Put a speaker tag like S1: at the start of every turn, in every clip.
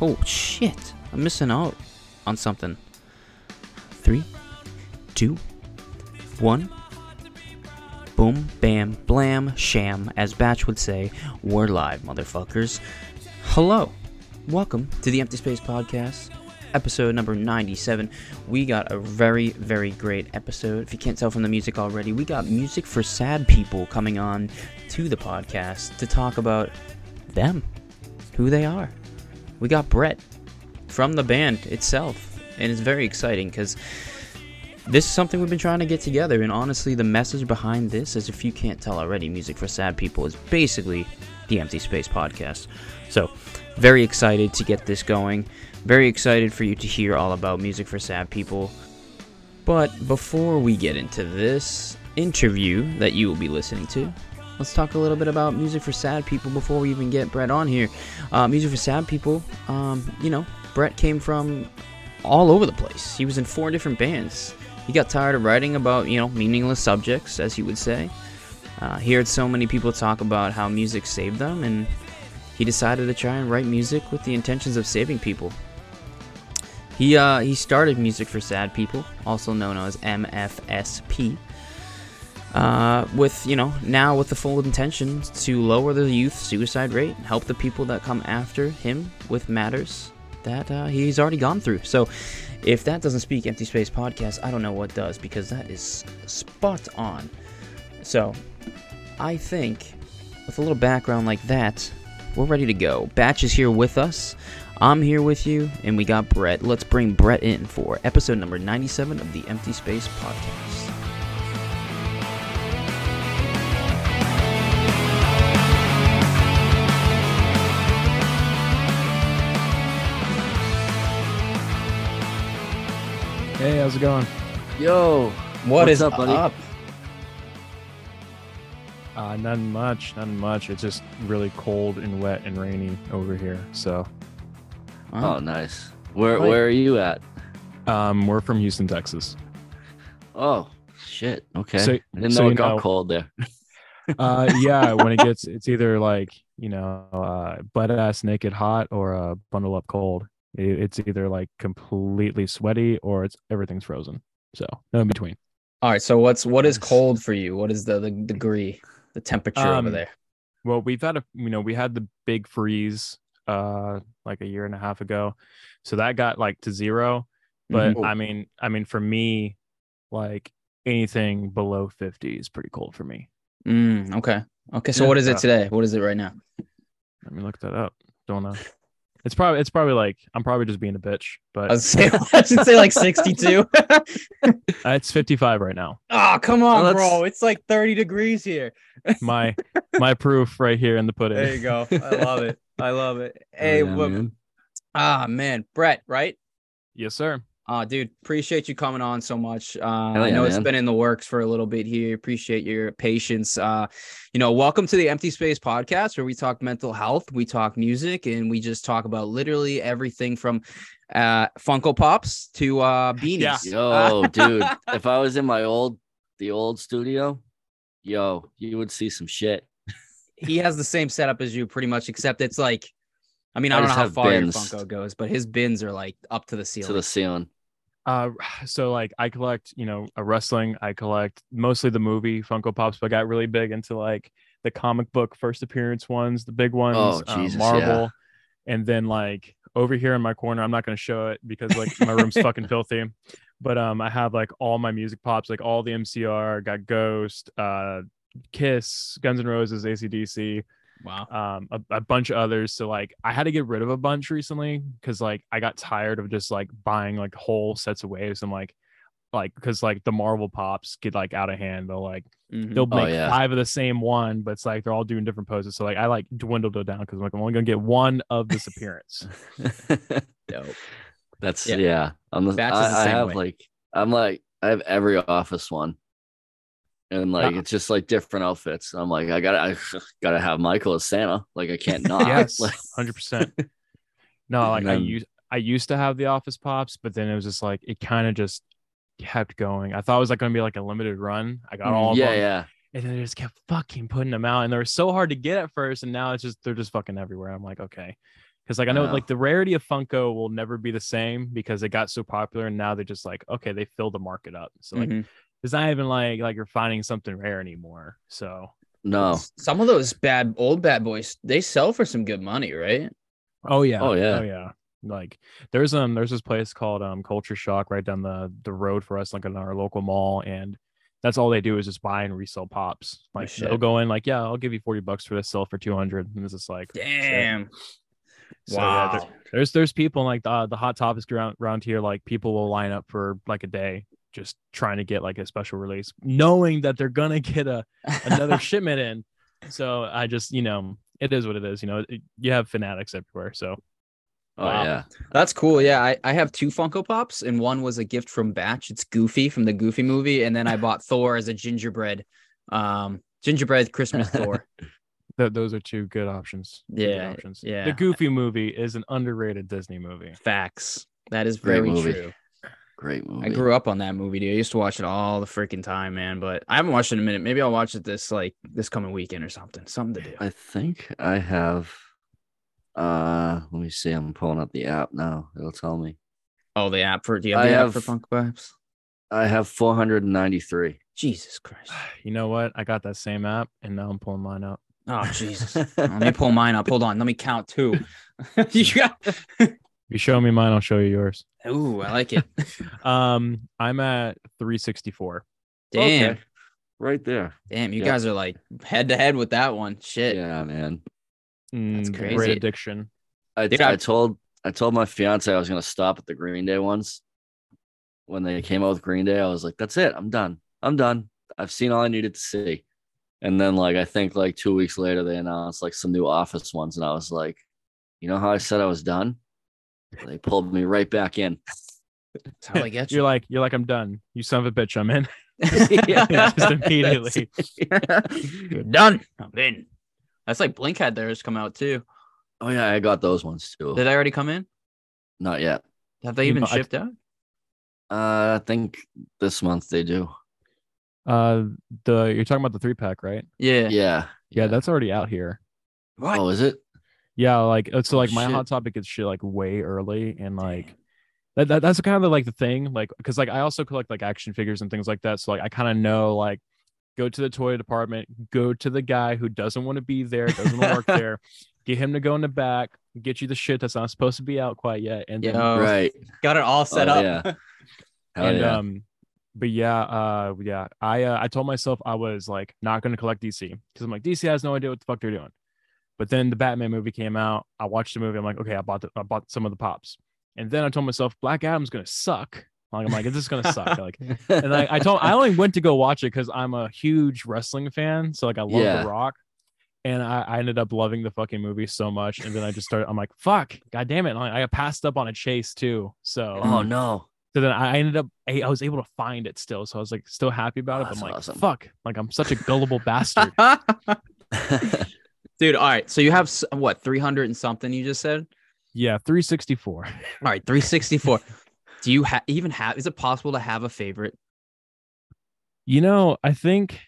S1: Oh, shit. I'm missing out on something. Three, two, one. Boom, bam, blam, sham. As Batch would say, we're live, motherfuckers. Hello. Welcome to the Empty Space Podcast, episode number 97. We got a very, very great episode. If you can't tell from the music already, we got music for sad people coming on to the podcast to talk about them, who they are. We got Brett from the band itself, and it's very exciting because this is something we've been trying to get together. And honestly, the message behind this, as if you can't tell already, Music for Sad People is basically the Empty Space Podcast. So, very excited to get this going. Very excited for you to hear all about Music for Sad People. But before we get into this interview that you will be listening to, let's talk a little bit about Music for Sad People before we even get Brett on here. Uh, music for Sad People, um, you know, Brett came from all over the place. He was in four different bands. He got tired of writing about, you know, meaningless subjects, as he would say. Uh, he heard so many people talk about how music saved them, and he decided to try and write music with the intentions of saving people. He uh, he started Music for Sad People, also known as MFSP, uh, with you know now with the full intention to lower the youth suicide rate, and help the people that come after him with matters that uh, he's already gone through. So, if that doesn't speak Empty Space Podcast, I don't know what does because that is spot on. So, I think with a little background like that, we're ready to go. Batch is here with us. I'm here with you, and we got Brett. Let's bring Brett in for episode number 97 of the Empty Space Podcast.
S2: Hey, how's it going?
S3: Yo,
S1: What
S3: What's
S1: is
S3: up, buddy?
S1: up?
S2: Uh, nothing much, nothing much. It's just really cold and wet and rainy over here. So,
S1: Wow.
S3: oh nice. Where
S2: Right.
S3: where are you at?
S2: um, we're from Houston, Texas.
S3: Oh shit. Okay.
S2: So-
S3: I didn't
S2: so
S3: know it got
S2: know-
S3: cold there.
S2: Uh, yeah, when it gets, it's either like you know, uh, butt ass naked hot or uh, bundle up cold. It, it's either like completely sweaty or it's everything's frozen. So no in between.
S1: All right. So what's what is cold for you? What is the, the degree, the temperature over
S2: Um,
S1: there?
S2: Well, we've had a you know we had the big freeze uh like a year and a half ago, so that got like to zero. But
S3: Mhm.
S2: I mean, I mean for me, like anything below fifty is pretty cold for me.
S1: Mm, okay. Okay. So
S2: Yeah.
S1: what is it
S2: Uh,
S1: today? What is it right now?
S2: Let me look that up. Don't know. It's probably it's probably like I'm probably just being a bitch,
S1: I
S2: but
S1: was say I should say like 62.
S2: uh, it's 55 right now.
S1: oh, come on,
S3: Well,
S1: bro. It's like 30 degrees here.
S2: My my proof right here in the pudding.
S1: There you go. I love it. I love it. Hey,
S3: Oh, yeah,
S1: what-
S3: man.
S1: ah, man, Brett, right?
S2: Yes, sir.
S1: Uh, dude, appreciate you coming on so much. Uh,
S3: Hell
S1: I
S3: yeah,
S1: know it's been in the works for a little bit here. Appreciate your patience. Uh, you know, welcome to the Empty Space Podcast, where we talk mental health, we talk music, and we just talk about literally everything from uh, Funko Pops to uh, beanies.
S2: Yeah.
S3: Yo, dude. If I was in my old the old studio, yo, you would see some shit.
S1: he has the same setup as you, pretty much, except it's like, I mean, I,
S3: I
S1: don't know how far
S3: bins.
S1: your Funko goes, but his bins are like up to the ceiling.
S3: To the ceiling.
S2: Uh, so like I collect, you know, a wrestling. I collect mostly the movie Funko Pops, but I got really big into like the comic book first appearance ones, the big ones,
S3: Oh,
S2: uh,
S3: Jesus, yeah.
S2: Marvel, and then like over here in my corner, I'm not gonna show it because like my room's fucking filthy. But um, I have like all my music pops, like all the MCR, got Ghost, uh, Kiss, Guns N' Roses, ACDC,
S1: wow.
S2: um a, a bunch of others so like i had to get rid of a bunch recently because like i got tired of just like buying like whole sets of waves and like like because like the marvel pops get like out of hand they'll like
S1: Mhm.
S2: they'll
S3: Oh,
S2: make
S3: yeah.
S2: five of the same one but it's like they're all doing different poses so like i like dwindled it down because like i'm only gonna get one of this appearance
S1: Dope.
S3: That's
S1: Yeah.
S3: yeah. I'm the,
S1: Batch is the
S3: I, I have
S1: way.
S3: like I'm like I have every office one. And like
S2: Yeah.
S3: it's just like different outfits. I'm like, I gotta I gotta have Michael as Santa. Like I can't not.
S2: yes 100% no like i
S3: then-
S2: used i used to have the office pops but then it was just like it kind of just kept going. I thought it was like gonna be like a limited run. I got all of
S3: Mm, yeah,
S2: them,
S3: yeah.
S2: and then they just kept fucking putting them out, and they were so hard to get at first, and now it's just they're just fucking everywhere. I'm like, okay, because like I know
S3: Yeah.
S2: like the rarity of Funko will never be the same because it got so popular, and now they're just like, okay, they fill the market up. So like
S1: Mhm.
S2: It's not even like like you're finding something rare anymore. So
S3: No.
S1: Some of those bad old bad boys, they sell for some good money, right?
S2: Oh yeah.
S3: Oh, yeah.
S2: Oh yeah. Like there's um there's this place called um Culture Shock right down the the road for us, like in our local mall, and that's all they do is just buy and resell pops. Like they'll go in like, yeah, I'll give you forty bucks for this, sell for two hundred, and it's just like,
S1: Damn.
S2: So, yeah,
S1: wow.
S2: there- there's there's people like the the hot topics around around here, like people will line up for like a day just trying to get like a special release, knowing that they're gonna get a another shipment in. So I just you know it is what it is. You know it- you have fanatics everywhere. So
S3: Oh
S1: Wow.
S3: yeah.
S1: That's cool. Yeah, I, I have two Funko Pops, and one was a gift from Batch. It's Goofy from the Goofy movie, and then I bought Thor as a gingerbread, um, gingerbread Christmas Thor.
S2: Th- those are two good options. Two good
S1: Yeah,
S2: options.
S1: yeah.
S2: The Goofy movie is an underrated Disney movie.
S1: Facts. That is very true.
S3: Great movie.
S1: I grew up on that movie, dude. I used to watch it all the freaking time, man. But I haven't watched it in a minute. Maybe I'll watch it this like this coming weekend or something. Something to do.
S3: I think I have. Uh, let me see. I'm pulling up the app now. It'll tell me.
S1: Oh, the app for do you have
S3: I
S1: the app for
S3: have-
S1: Funko Pops?
S3: I have 493.
S1: Jesus Christ.
S2: You know what? I got that same app, and now I'm pulling mine up.
S1: Oh Jesus. Let me pull mine up. Hold on. Let me count two. you got
S2: You show me mine, I'll show you yours.
S1: Ooh, I like it.
S2: Um, I'm at 364.
S1: Damn.
S3: Okay. Right there.
S1: Damn, you
S3: Yeah.
S1: guys are like head to head with that one. Shit.
S3: Yeah, man.
S2: Mm,
S1: crazy.
S2: Great addiction.
S3: I,
S1: Yeah.
S3: I told I told my fiance I was gonna stop at the Green Day ones. When they came out with Green Day, I was like, "That's it. I'm done. I'm done. I've seen all I needed to see." And then, like, I think like two weeks later, they announced like some new Office ones, and I was like, "You know how I said I was done? They pulled me right back in."
S1: That's how I get you.
S2: You're like, you're like, I'm done. You son of a bitch, I'm in.
S3: yeah,
S2: Just immediately.
S1: You're done. I'm in. That's like Blink had theirs come out too.
S3: oh yeah, I got those ones too.
S1: Did I already come in?
S3: Not yet.
S1: Have they
S2: You
S1: even
S2: know, I-
S1: shipped out?
S3: Uh, I think this month they do.
S2: Uh, the you're talking about the three pack, right?
S1: Yeah.
S3: Yeah.
S2: Yeah, that's already out here.
S1: What?
S3: Oh, is it?
S2: Yeah, like uh, so,
S3: Oh,
S2: like my
S3: shit.
S2: hot topic is shit like way early, and like that, that that's kind of like the thing, like because like I also collect like action figures and things like that. So like I kind of know like go to the toy department, go to the guy who doesn't want to be there, doesn't work there, get him to go in the back, get you the shit that's not supposed to be out quite yet, and then
S1: Yo,
S3: Right.
S1: got it all set
S3: Oh,
S1: up.
S3: yeah.
S2: And
S3: yeah.
S2: um but yeah uh yeah i uh, i told myself i was like not going to collect dc because i'm like dc has no idea what the fuck they're doing but then the batman movie came out i watched the movie i'm like okay i bought the, i bought some of the pops and then i told myself black adam's going to suck like i'm like is this going to suck like and I, I told i only went to go watch it because i'm a huge wrestling fan so like i love
S3: Yeah.
S2: the rock and I, I ended up loving the fucking movie so much and then i just started i'm like fuck god damn it and I, I passed up on a chase too so
S3: oh um, no.
S2: so then I ended up, I, I was able to find it still. So I was like, still happy about
S3: Oh,
S2: it. But I'm like,
S3: awesome.
S2: fuck, like I'm such a gullible bastard.
S1: Dude, all right. So you have what, 300 and something you just said?
S2: Yeah, 364.
S1: All right, 364. Do you ha- even have, is it possible to have a favorite?
S2: You know, I think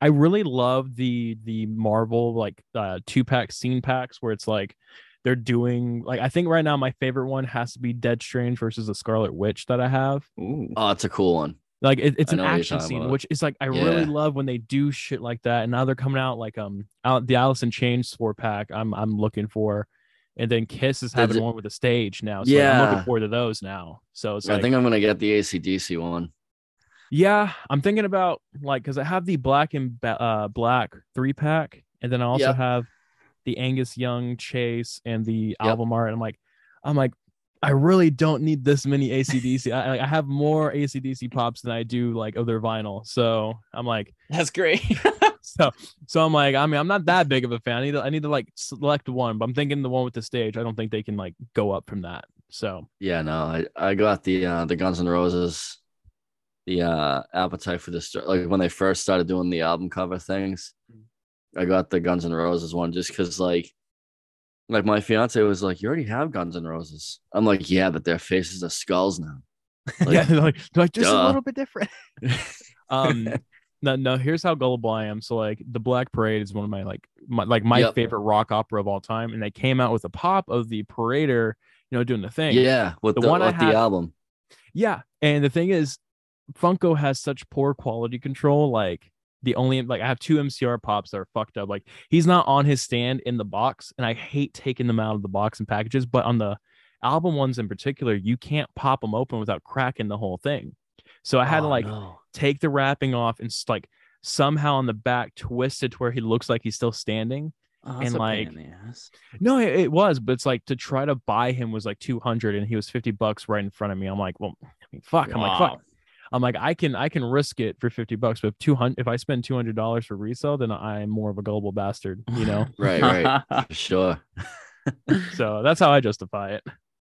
S2: I really love the the Marvel like uh two pack scene packs where it's like they're doing like I think right now my favorite one has to be Dead Strange versus the Scarlet Witch that I have.
S1: Ooh.
S3: oh, it's a cool one.
S2: Like it, it's an
S3: know what you're
S2: action scene,
S3: about.
S2: which is like I really love when they do shit like that. And now they're coming out like um out the Alice in Chains four pack. I'm I'm looking for, and then Kiss is having
S3: it-
S2: one with a stage now. So like, I'm looking forward to those now. So it's
S3: I
S2: like
S3: think I'm gonna get the ACDC one.
S2: yeah, I'm thinking about like because I have the black and uh black three pack, and then I also
S3: Yep.
S2: have the Angus Young Chase and the
S3: Yep.
S2: album art. I'm like, I'm like, I really don't need this many ACDC. I, I have more ACDC pops than I do like other vinyl. So I'm like,
S1: That's great.
S2: so so I'm like, I mean, I'm not that big of a fan. I need to, I need to like select one, but I'm thinking the one with the stage. I don't think they can like go up from that. So
S3: Yeah, no, I, I got the uh the Guns N' Roses, the uh appetite for this like when they first started doing the album cover things. I got the Guns N' Roses one just because like like my fiance was like, You already have Guns N' Roses. I'm like, Yeah, but their faces are skulls now. Like,
S2: yeah, like, like just a little bit different. um, no, no. Here's how gullible I am. So like, the Black Parade is one of my like my like my
S3: Yep.
S2: favorite rock opera of all time, and they came out with a pop of the Parader, you know, doing the thing.
S3: Yeah, with
S2: The
S3: the,
S2: one
S3: with
S2: had-
S3: the album.
S2: Yeah, and the thing is, Funko has such poor quality control. Like the only like I have two MCR pops that are fucked up. Like he's not on his stand in the box, and I hate taking them out of the box and packages. But on the album ones in particular, you can't pop them open without cracking the whole thing. So I had to
S3: Oh,
S2: like
S3: no.
S2: take the wrapping off and like somehow on the back twist it to where he looks like he's still standing.
S1: Oh,
S2: and,
S1: that's a pain
S2: like,
S1: in the ass.
S2: No, it, it was, but it's like to try to buy him was like 200 and he was 50 bucks right in front of me. I'm like, well, I mean, fuck. I'm like, fuck. I'm like, I can I can risk it for 50 bucks, but if 200 if I spend $200 for resale, then I'm more of a gullible bastard, you know?
S3: Right, right. Sure.
S2: so that's how I justify it.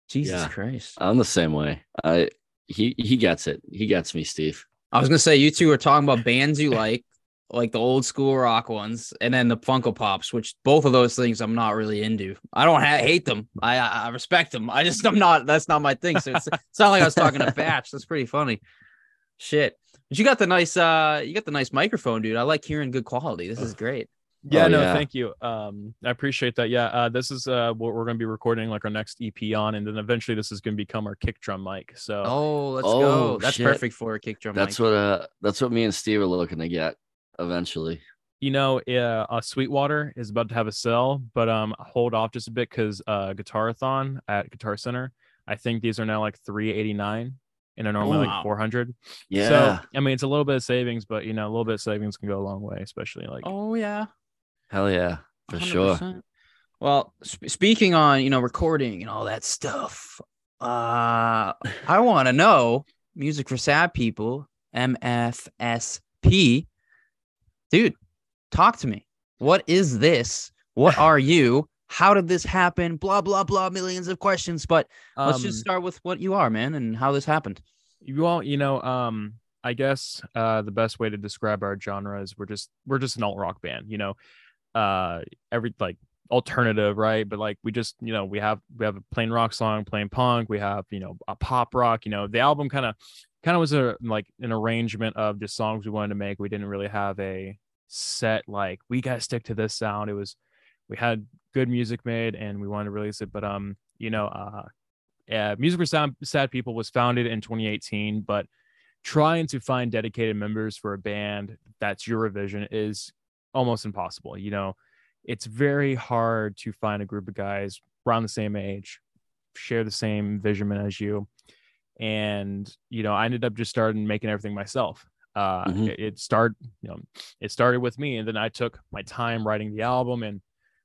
S1: Jesus
S3: Yeah.
S1: Christ.
S3: I'm the same way. I he he gets it. He gets me, Steve.
S1: I was gonna say you two were talking about bands you like, like the old school rock ones, and then the Funko Pops, which both of those things I'm not really into. I don't ha- hate them. I I I respect them. I just I'm not. That's not my thing. So it's, it's not like I was talking to Batch. That's pretty funny. Shit. But you got the nice uh you got the nice microphone, dude. I like hearing good quality. This is great.
S2: Yeah,
S3: Oh,
S2: no,
S3: yeah.
S2: thank you. Um, I appreciate that. Yeah, uh, this is uh what we're gonna be recording like our next EP on, and then eventually this is gonna become our kick drum mic. So
S1: Oh, let's
S3: Oh,
S1: go. That's
S3: shit.
S1: perfect for a kick drum.
S3: That's
S1: mic.
S3: what uh that's what me and Steve are looking to get eventually.
S2: you know, uh, uh, Sweetwater is about to have a sale, but um, hold off just a bit because uh, Guitarathon at Guitar Center, I think these are now like three eighty nine, and they're normally
S1: Wow.
S2: like four hundred.
S3: Yeah.
S2: So I mean, it's a little bit of savings, but you know, a little bit of savings can go a long way, especially like
S1: Oh yeah.
S3: Hell yeah. For sure.
S1: 100%. Well, sp- speaking on you know recording and all that stuff, uh, I want to know music for sad people, MFSP, dude. Talk to me. What is this? What are you? How did this happen? Blah blah blah. Millions of questions, but let's just
S2: um,
S1: start with what you are, man, and how this happened.
S2: You all you know um i guess uh the best way to describe our genre is we're just we're just an alt rock band you know? Uh every like alternative right? But like we just you know we have we have a plain rock song plain punk. We have you know a pop rock you know? The album kind of kind of was a like an arrangement of just songs we wanted to make. We didn't really have a set like we gotta stick to this sound. It was we had good music made and we wanted to release it. But um you know uh uh, Music for Sad, Sad People was founded in 2018, but trying to find dedicated members for a band that's your vision is almost impossible. You know, it's very hard to find a group of guys around the same age, share the same vision as you. And, you know, I ended up just starting making everything myself. Uh,
S3: Mhm.
S2: it, it started, you know, it started with me, and then I took my time writing the album. And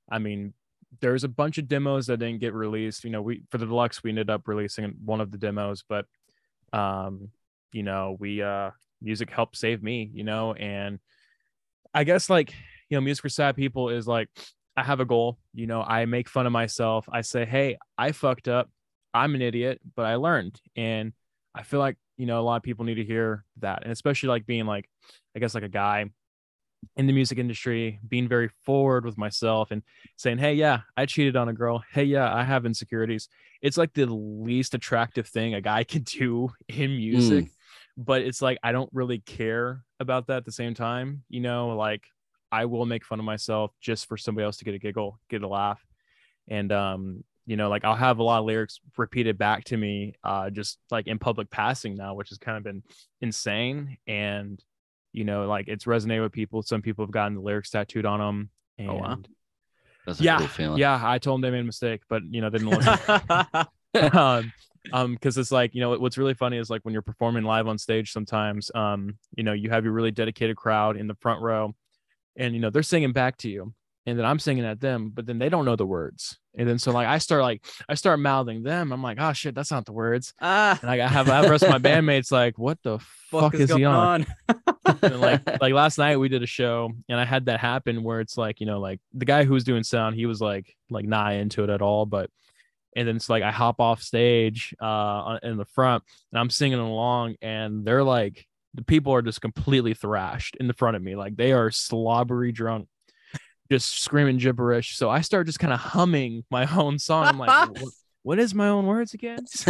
S2: I mean, there's a bunch of demos that didn't get released. You know, we for the deluxe we ended up releasing one of the demos, but um, you know, we uh music helped save me, you know, and I guess like, you know, music for sad people is like I have a goal, you know, I make fun of myself. I say, "Hey, I fucked up. I'm an idiot, but I learned." And I feel like, you know, a lot of people need to hear that. And especially like being like I guess like a guy in the music industry, being very forward with myself and saying, Hey, yeah, I cheated on a girl. Hey, yeah, I have insecurities. It's like the least attractive thing a guy can do in music. But it's like, I don't really care about that at the same time. You know, like I will make fun of myself just for somebody else to get a giggle, get a laugh. And, um, you know, like I'll have a lot of lyrics repeated back to me, uh, just like in public passing now, which has kind of been insane. And, you know, like it's resonated with people. Some people have gotten the lyrics tattooed on them. And
S1: Oh, wow.
S3: That's a
S2: yeah,
S3: cool feeling.
S2: yeah, I told them they made a mistake, but you know, they didn't listen. um, um, because it's like you know what's really funny is like when you're performing live on stage, sometimes um, you know, you have your really dedicated crowd in the front row, and you know they're singing back to you, and then I'm singing at them, but then they don't know the words, and then so like I start like I start mouthing them. I'm like, oh shit, that's not the words,
S1: ah,
S2: and I have I have the rest of my bandmates like, what the fuck, is, he
S1: going
S2: on? and like like last night we did a show and I had that happen where it's like you know like the guy who was doing sound he was like like not into it at all but and then it's like I hop off stage uh in the front and I'm singing along and they're like the people are just completely thrashed in the front of me. Like they are slobbery drunk just screaming gibberish so I start just kind of humming my own song I'm like "What- what is my own words again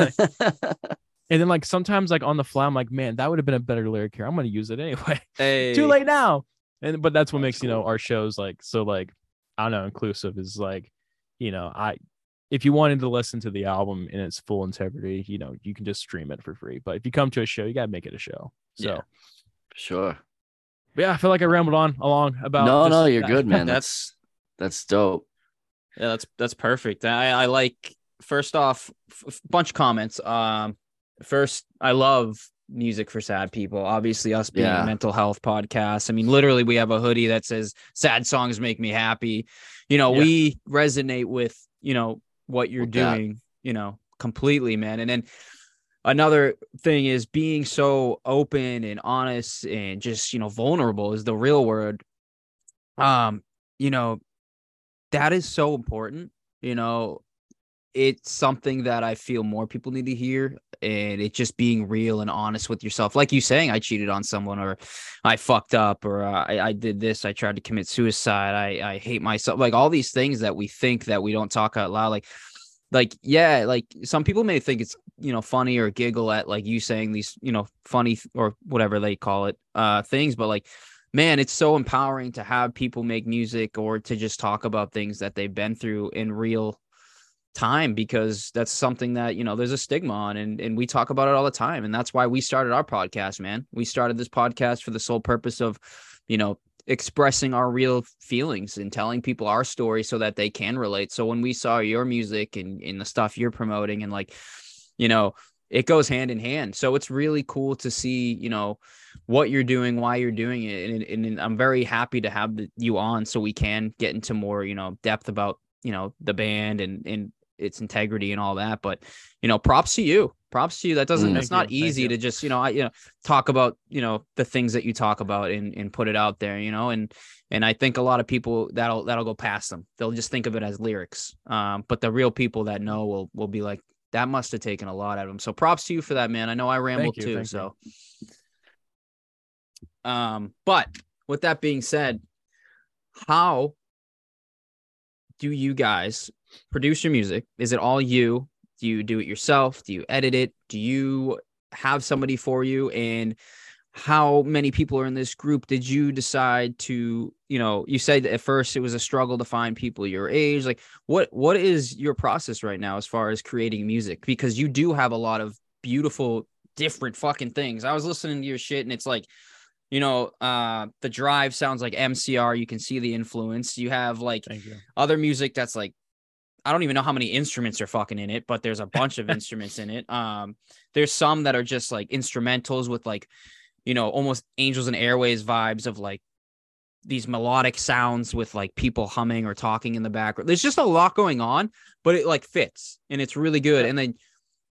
S2: and then like sometimes like on the fly, I'm like, man, that would have been a better lyric here. I'm gonna use it anyway.
S1: Hey.
S2: Too late now. And but that's what
S3: That's
S2: makes you know our shows like so like I don't know inclusive is like you know I if you wanted to listen to the album in its full integrity, you know you can just stream it for free. But if you come to a show, you gotta make it a show. So
S1: Yeah.
S3: Sure.
S2: But yeah, I feel like I rambled on along about.
S3: no,
S2: just
S3: no, you're
S2: that.
S3: good, man.
S1: That's-
S3: That's that's dope.
S1: Yeah, that's that's perfect. I I like first off f- f- bunch of comments. Um, first, I love music for sad people. Obviously, us being
S3: Yeah.
S1: a mental health podcast. I mean, literally, we have a hoodie that says "Sad songs make me happy." You know,
S2: Yeah.
S1: we resonate with you know what you're
S3: With that.
S1: doing. You know, completely, man. And then another thing is being so open and honest and just you know vulnerable is the real word. Um, you know, that is so important. You know, it's something that I feel more people need to hear. And it just being real and honest with yourself. Like you saying, I cheated on someone or I fucked up or uh, I, I did this. I tried to commit suicide. I, I hate myself. Like all these things that we think that we don't talk out loud. Like, like, yeah, like some people may think it's, you know, funny or giggle at like you saying these, you know, funny th- or whatever they call it, uh, things. But like, man, it's so empowering to have people make music or to just talk about things that they've been through in real time because that's something that you know there's a stigma on and and we talk about it all the time and that's why we started our podcast man we started this podcast for the sole purpose of you know expressing our real feelings and telling people our story so that they can relate. So when we saw your music and, and the stuff you're promoting and like you know it goes hand in hand. So it's really cool to see you know what you're doing why you're doing it. And, and, and i'm very happy to have you on so we can get into more you know depth about you know the band and and its integrity and all that but you know props to you props to you. That doesn't
S3: Mm.
S1: it's not
S2: you,
S1: easy to just you know i you know talk about you know the things that you talk about and and put it out there you know and and i think a lot of people that'll that'll go past them. They'll just think of it as lyrics um but the real people that know will will be like that must have taken a lot out of them so props to you for that man. I know i rambled
S2: you,
S1: too
S2: thank you.
S1: so. Um but with that being said how do you guys produce your music? Is it all you? Do you do it yourself? Do you edit it? Do you have somebody for you? And how many people are in this group? Did you decide to, you know, you said at first it was a struggle to find people your age. Like what what is your process right now as far as creating music? Because you do have a lot of beautiful different fucking things. I was listening to your shit and it's like you know, uh, the drive sounds like MCR. You can see the influence. You have like
S2: you.
S1: other music that's like I don't even know how many instruments are fucking in it, but there's a bunch of instruments in it. Um, there's some that are just like instrumentals with like, you know, almost Angels and Airwaves vibes of like these melodic sounds with like people humming or talking in the background. There's just a lot going on, but it like fits and it's really good. And then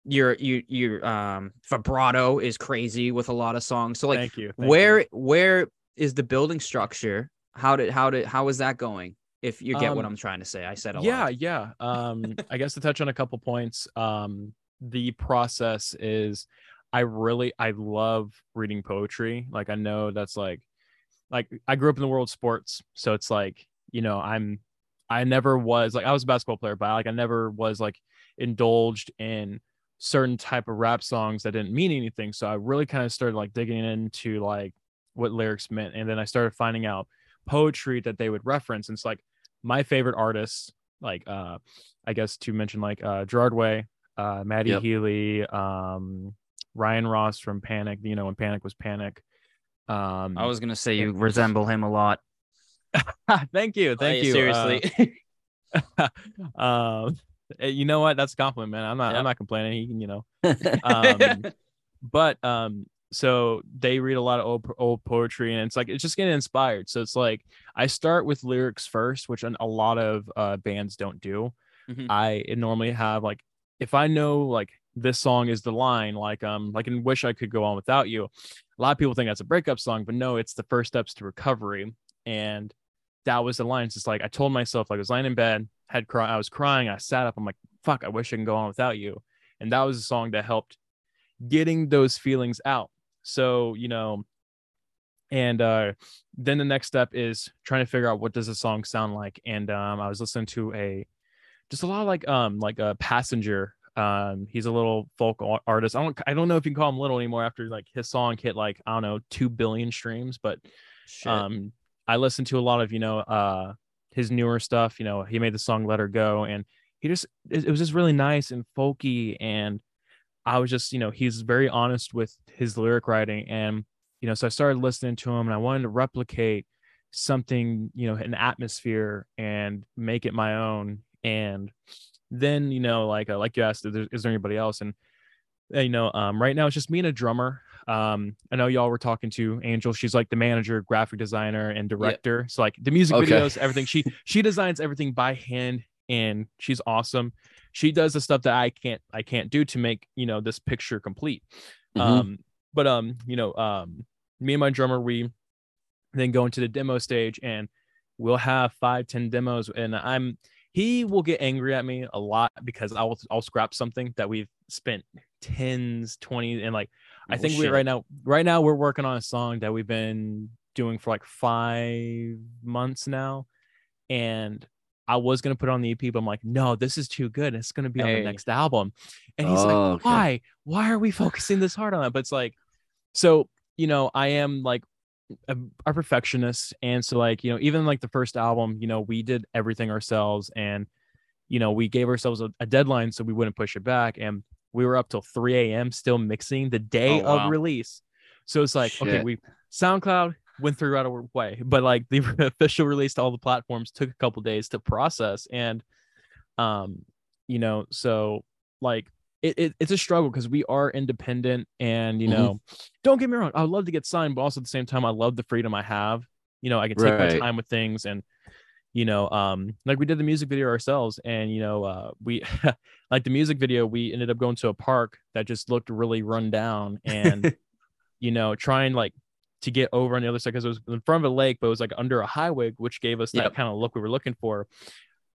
S1: your your your um vibrato is crazy with a lot of songs. So like
S2: thank you. thank
S1: where
S2: you.
S1: where is the building structure? How did how did how is that going? If you get what
S2: Um,
S1: I'm trying to say, I said a
S2: yeah
S1: lot.
S2: yeah um i guess to touch on a couple points um the process is i really i love reading poetry like i know that's like like i grew up in the world of sports so it's like you know i'm i never was like i was a basketball player but like i never was like indulged in certain type of rap songs that didn't mean anything so i really kind of started like digging into like what lyrics meant and then i started finding out poetry that they would reference and it's like my favorite artists like uh i guess to mention like uh gerard way uh matty
S3: Yep.
S2: healy um ryan ross from panic you know when panic was panic um
S1: I was gonna say you resemble him a lot.
S2: thank you thank
S1: Like,
S2: you
S1: Seriously.
S2: uh, um eh, you know what that's a compliment man i'm not
S1: Yeah.
S2: i'm not complaining he can you know um but um so they read a lot of old, old poetry and it's like it's just getting inspired. So it's like i start with lyrics first which a lot of uh bands don't do.
S1: Mhm.
S2: i normally have like if i know like this song is the line like um like in wish i could go on without you a lot of people think that's a breakup song but no it's the first steps to recovery. And that was the line. It's just like i told myself like i was lying in bed had cry i was crying i sat up i'm like fuck i wish i can go on without you. And that was a song that helped getting those feelings out so you know and uh then the next step is trying to figure out what does the song sound like and um i was listening to a just a lot of like um like a passenger Um, he's a little folk artist. I don't I don't know if you can call him little anymore after like his song hit like I don't know two billion streams, but
S1: Shit.
S2: um, I listened to a lot of you know uh his newer stuff. You know, he made the song "Let Her Go," and he just it, it was just really nice and folky, and I was just you know he's very honest with his lyric writing, and you know so I started listening to him, and I wanted to replicate something you know an atmosphere and make it my own, and then you know like uh, like you asked, is there, is there anybody else? And uh, you know um right now it's just me and a drummer. Um i know y'all were talking to angel. She's like the manager graphic designer and director. So like the music
S3: Okay.
S2: videos everything. She she designs everything by hand and she's awesome she does the stuff that i can't i can't do to make you know this picture complete
S3: Mhm.
S2: um but um you know um me and my drummer we then go into the demo stage and we'll have five ten demos and i'm he will get angry at me a lot because i'll i'll scrap something that we've spent tens 20 and like i
S3: Oh,
S2: think we
S3: shit.
S2: right now right now we're working on a song that we've been doing for like five months now and I was gonna put it on the EP, but I'm like, no, this is too good. It's gonna be on
S1: Hey.
S2: the next album. And he's
S3: Oh,
S2: like,
S3: okay.
S2: why? Why are we focusing this hard on that? But it's like, so you know, I am like a, a perfectionist, and so like you know, even like the first album, you know, we did everything ourselves, and you know, we gave ourselves a, a deadline so we wouldn't push it back, and we were up till 3 a.m. still mixing the day
S1: Oh, wow.
S2: of release. So it's like, okay, we SoundCloud went through right away, but like the official release to all the platforms took a couple days to process, and um, you know, so like it, it it's a struggle because we are independent, and you
S3: Mhm.
S2: know, don't get me wrong, I would love to get signed, but also at the same time, I love the freedom I have. You know, I can take my time with things and you know um like we did the music video ourselves and you know uh we like the music video we ended up going to a park that just looked really run down and you know trying like to get over on the other side because it was in front of a lake but it was like under a highway which gave us that
S1: Yep.
S2: kind of look we were looking for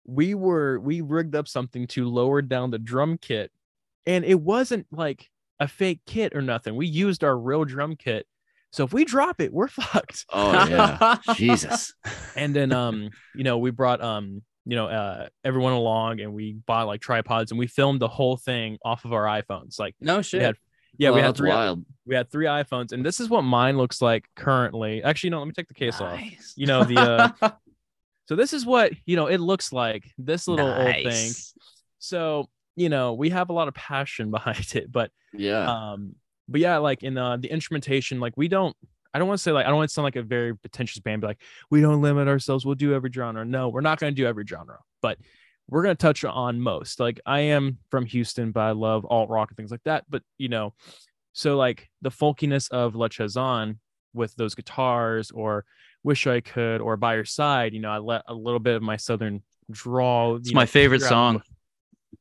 S2: we were we rigged up something to lower down the drum kit and it wasn't like a fake kit or nothing we used our real drum kit so if we drop it we're fucked
S3: Oh yeah. Jesus.
S2: and then um you know we brought um you know uh everyone along and we bought like tripods and we filmed the whole thing off of our iPhones like
S1: no
S2: we
S1: shit.
S2: had yeah
S3: Oh,
S2: we had three
S3: wild.
S2: we had three iPhones and this is what mine looks like currently. Actually no let me take the case off. You know the uh so this is what you know it looks like this little old thing. So you know we have a lot of passion behind it but
S3: Yeah.
S2: um but yeah like in uh, the instrumentation like we don't i don't want to say like i don't want to sound like a very pretentious band but like we don't limit ourselves. We'll do every genre. No we're not going to do every genre but we're going to touch on most like i am from houston but i love alt rock and things like that but you know so like the folkiness of la chazan with those guitars or wish i could or by your side you know i let a little bit of my southern drawl
S1: It's my
S2: know,
S1: favorite
S2: figure out-
S1: song.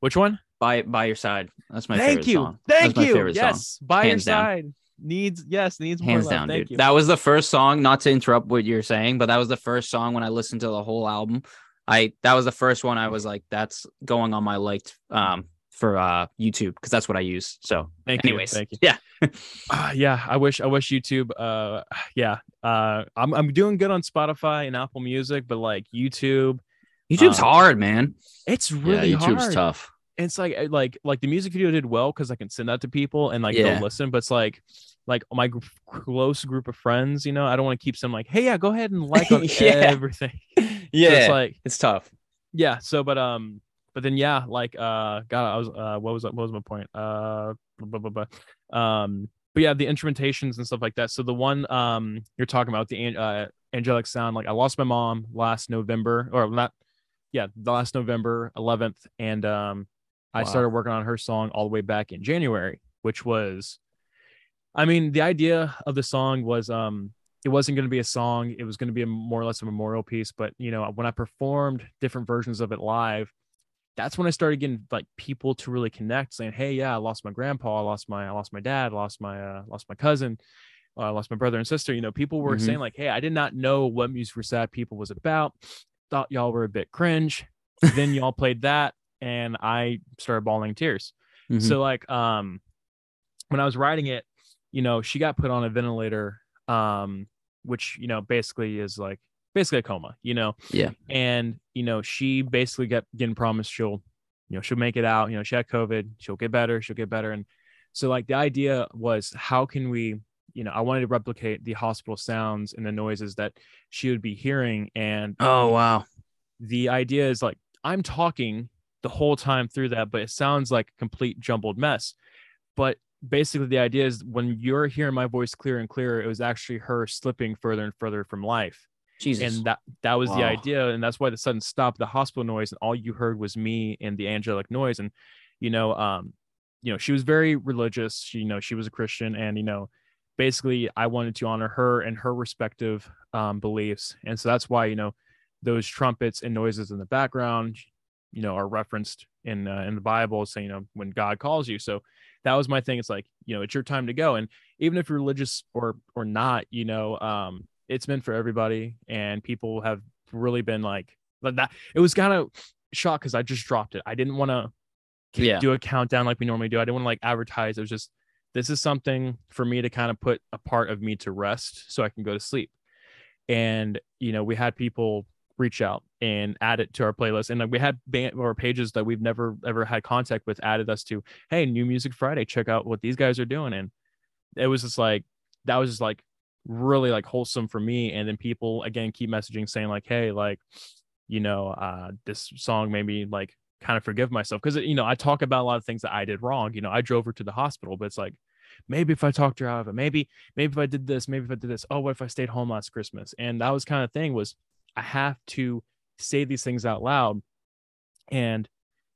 S2: which one
S1: By by your side. That's my
S2: thank
S1: favorite
S2: you
S1: song.
S2: thank
S1: That's
S2: you
S1: favorite song.
S2: yes by your
S1: down.
S2: side needs yes needs more
S1: Hands
S2: love.
S1: down,
S2: thank
S1: dude.
S2: you
S1: That was the first song. Not to interrupt what you're saying, but that was the first song when I listened to the whole album. I that was the first one I was like, that's going on my liked um for uh YouTube because that's what I use. So,
S2: Thank you,
S1: anyways,
S2: thank you.
S1: yeah,
S2: Ah, yeah i wish i wish youtube uh yeah uh i'm, I'm doing good on spotify and apple music but like youtube
S1: YouTube's
S2: Um,
S1: hard, man.
S2: it's really
S3: yeah. YouTube's
S2: hard
S3: tough.
S2: it's like uh, like like the music video did well because i can send that to people and like
S1: Yeah.
S2: go listen but it's like like my gr- close group of friends you know i don't want to keep some like hey yeah go ahead and like on
S1: Yeah.
S2: everything
S1: Yeah,
S2: so it's like
S1: it's tough.
S2: yeah so but um but then yeah like uh god i was uh what was what was my point uh blah, blah, blah, blah. um but yeah the instrumentations and stuff like that so the one um you're talking about the uh angelic sound like i lost my mom last november or not yeah the last november 11th and um i started working on her song all the way back in january which was i mean the idea of the song was um it wasn't going to be a song it was going to be a more or less a memorial piece but you know when i performed different versions of it live that's when i started getting like people to really connect saying hey yeah i lost my grandpa i lost my i lost my dad lost my uh lost my cousin uh, i lost my brother and sister you know people were
S1: Mhm.
S2: saying like hey i did not know what music for sad people was about thought y'all were a bit cringe then y'all played that and i started bawling tears
S1: Mhm.
S2: so like um when I was writing it, you know, she got put on a ventilator, um, which, you know, basically is like basically a coma, you know.
S1: Yeah.
S2: And, you know, she basically got getting promised she'll you know, she'll make it out. You know, she had COVID. She'll get better. She'll get better. And so, like, the idea was, how can we, you know, I wanted to replicate the hospital sounds and the noises that she would be hearing. And
S1: Oh wow.
S2: the idea is like, I'm talking the whole time through that, but it sounds like a complete jumbled mess. But basically, the idea is when you're hearing my voice clear and clearer, it was actually her slipping further and further from life.
S1: Jesus.
S2: and that that was the idea and that's why the sudden stop the hospital noise and all you heard was me and the angelic noise. And you know um you know she was very religious. She, you know she was a christian and you know basically i wanted to honor her and her respective um beliefs. And so that's why you know those trumpets and noises in the background you know are referenced in uh, in the bible saying you know when god calls you. So that was my thing. It's like you know it's your time to go. And even if you're religious or or not you know um it's meant for everybody. And people have really been like that it was kind of shocked because i just dropped it. I didn't want to
S1: Yeah.
S2: do a countdown like we normally do. I didn't want to like advertise. It was just this is something for me to kind of put a part of me to rest so i can go to sleep. And you know we had people reach out and add it to our playlist. And like we had band or pages that we've never ever had contact with added us to hey new music friday check out what these guys are doing. And it was just like that was just like really like wholesome for me. And then people again keep messaging saying like hey like you know uh this song made me like kind of forgive myself. Because you know i talk about a lot of things that i did wrong. You know i drove her to the hospital but it's like maybe if i talked her out of it maybe maybe if i did this maybe if i did this. Oh what if i stayed home last christmas? And that was kind of thing was i have to say these things out loud. And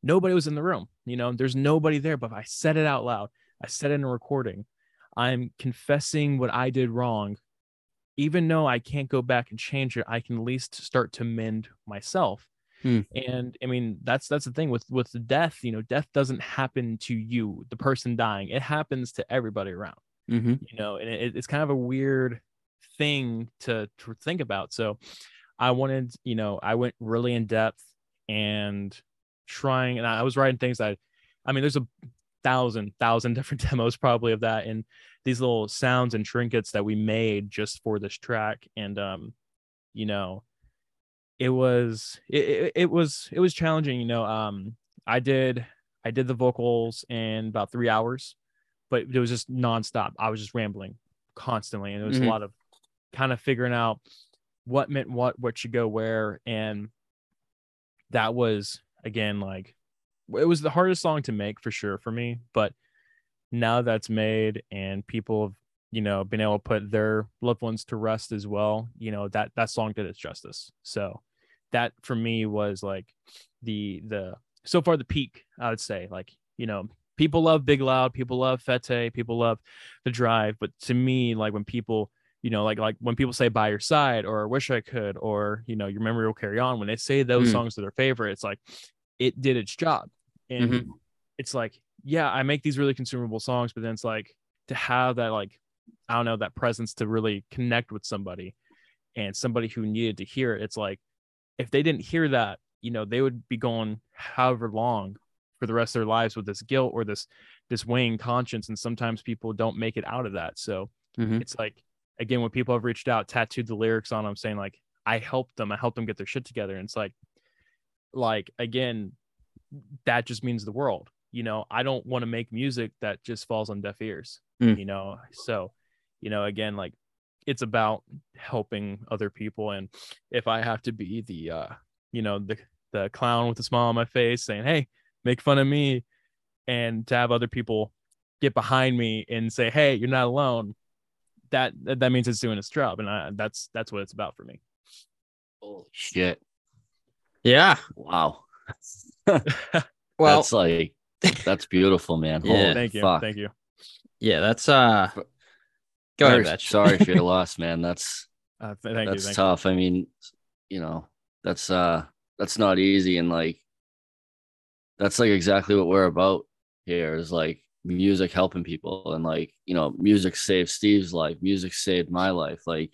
S2: nobody was in the room you know there's nobody there but if i said it out loud. I said it in a recording. I'm confessing what i did wrong. Even though i can't go back and change it i can at least start to mend myself.
S1: Hmm.
S2: and i mean that's that's the thing with with the death you know death doesn't happen to you the person dying. It happens to everybody around
S1: hmm
S2: you know and it, it's kind of a weird thing to, to think about. So i wanted you know i went really in depth and trying and i was writing things that i mean there's a thousand thousand different demos probably of that and these little sounds and trinkets that we made just for this track and um you know it was it, it, it was it was challenging you know um i did i did the vocals in about three hours but it was just nonstop i was just rambling constantly and it was
S1: Mhm.
S2: a lot of kind of figuring out what meant what what should go where and that was again like it was the hardest song to make for sure for me but now that's made and people have you know been able to put their loved ones to rest as well you know that that song did its justice. So that for me was like the the so far the peak i would say like you know people love big loud people love fete people love the drive but to me like when people you know like like when people say by your side or wish i could or you know your memory will carry on when they say those
S1: Mm.
S2: songs that their favorite it's like it did its job and
S1: Mhm.
S2: it's like yeah i make these really consumable songs but then it's like to have that like i don't know that presence to really connect with somebody and somebody who needed to hear it it's like if they didn't hear that you know they would be going however long for the rest of their lives with this guilt or this this weighing conscience and sometimes people don't make it out of that so
S1: Mhm.
S2: it's like again when people have reached out tattooed the lyrics on them saying like i helped them. I helped them get their shit together. And it's like like again that just means the world you know? I don't want to make music that just falls on deaf ears
S1: Mm.
S2: you know? So you know again like it's about helping other people. And if i have to be the uh you know the the clown with a smile on my face saying hey make fun of me and to have other people get behind me and say hey you're not alone that that that means it's doing its job and I, that's that's what it's about for me
S3: Holy shit!
S1: Yeah.
S3: Wow.
S1: Well,
S3: that's like that's beautiful, man.
S1: Yeah.
S3: Holy
S2: thank you
S3: fuck.
S2: thank you
S1: yeah, that's uh. Go ahead,
S3: Very
S1: Vetch.
S3: Sorry for your loss, man. That's
S2: uh, th- thank
S3: that's
S2: you thank
S3: tough. I mean, you know, that's uh that's not easy and like that's like exactly what we're about here is like music helping people and like, you know, music saved Steve's life, music saved my life. Like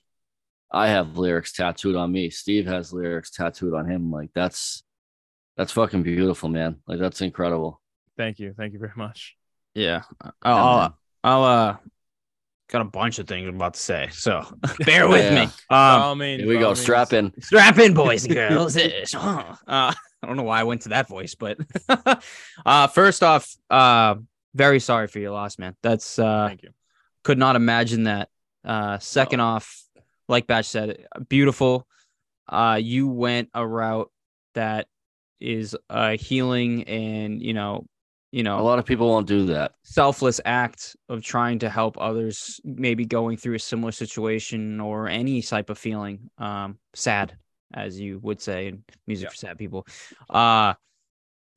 S3: I have lyrics tattooed on me. Steve has lyrics tattooed on him. Like that's that's fucking beautiful, man. Like that's incredible.
S2: thank you thank you very much
S1: Yeah. I'll, I'll. I'll uh got a bunch of things I'm about to say, so bear with
S3: Yeah.
S1: me.
S2: By
S1: Um,
S2: all means,
S3: Here we
S2: by
S3: go.
S2: all
S3: Strap in.
S1: strap in, boys and girls. uh, I don't know why I went to that voice, but uh, first off, uh, very sorry for your loss, man. That's uh,
S2: Thank you.
S1: could not imagine that. Uh, second off, like Batch said, beautiful. Uh, you went a route that is uh healing and you know, you know,
S3: A lot of people won't do that.
S1: selfless act of trying to help others maybe going through a similar situation or any type of feeling um sad as you would say in music
S2: Yeah.
S1: for sad people uh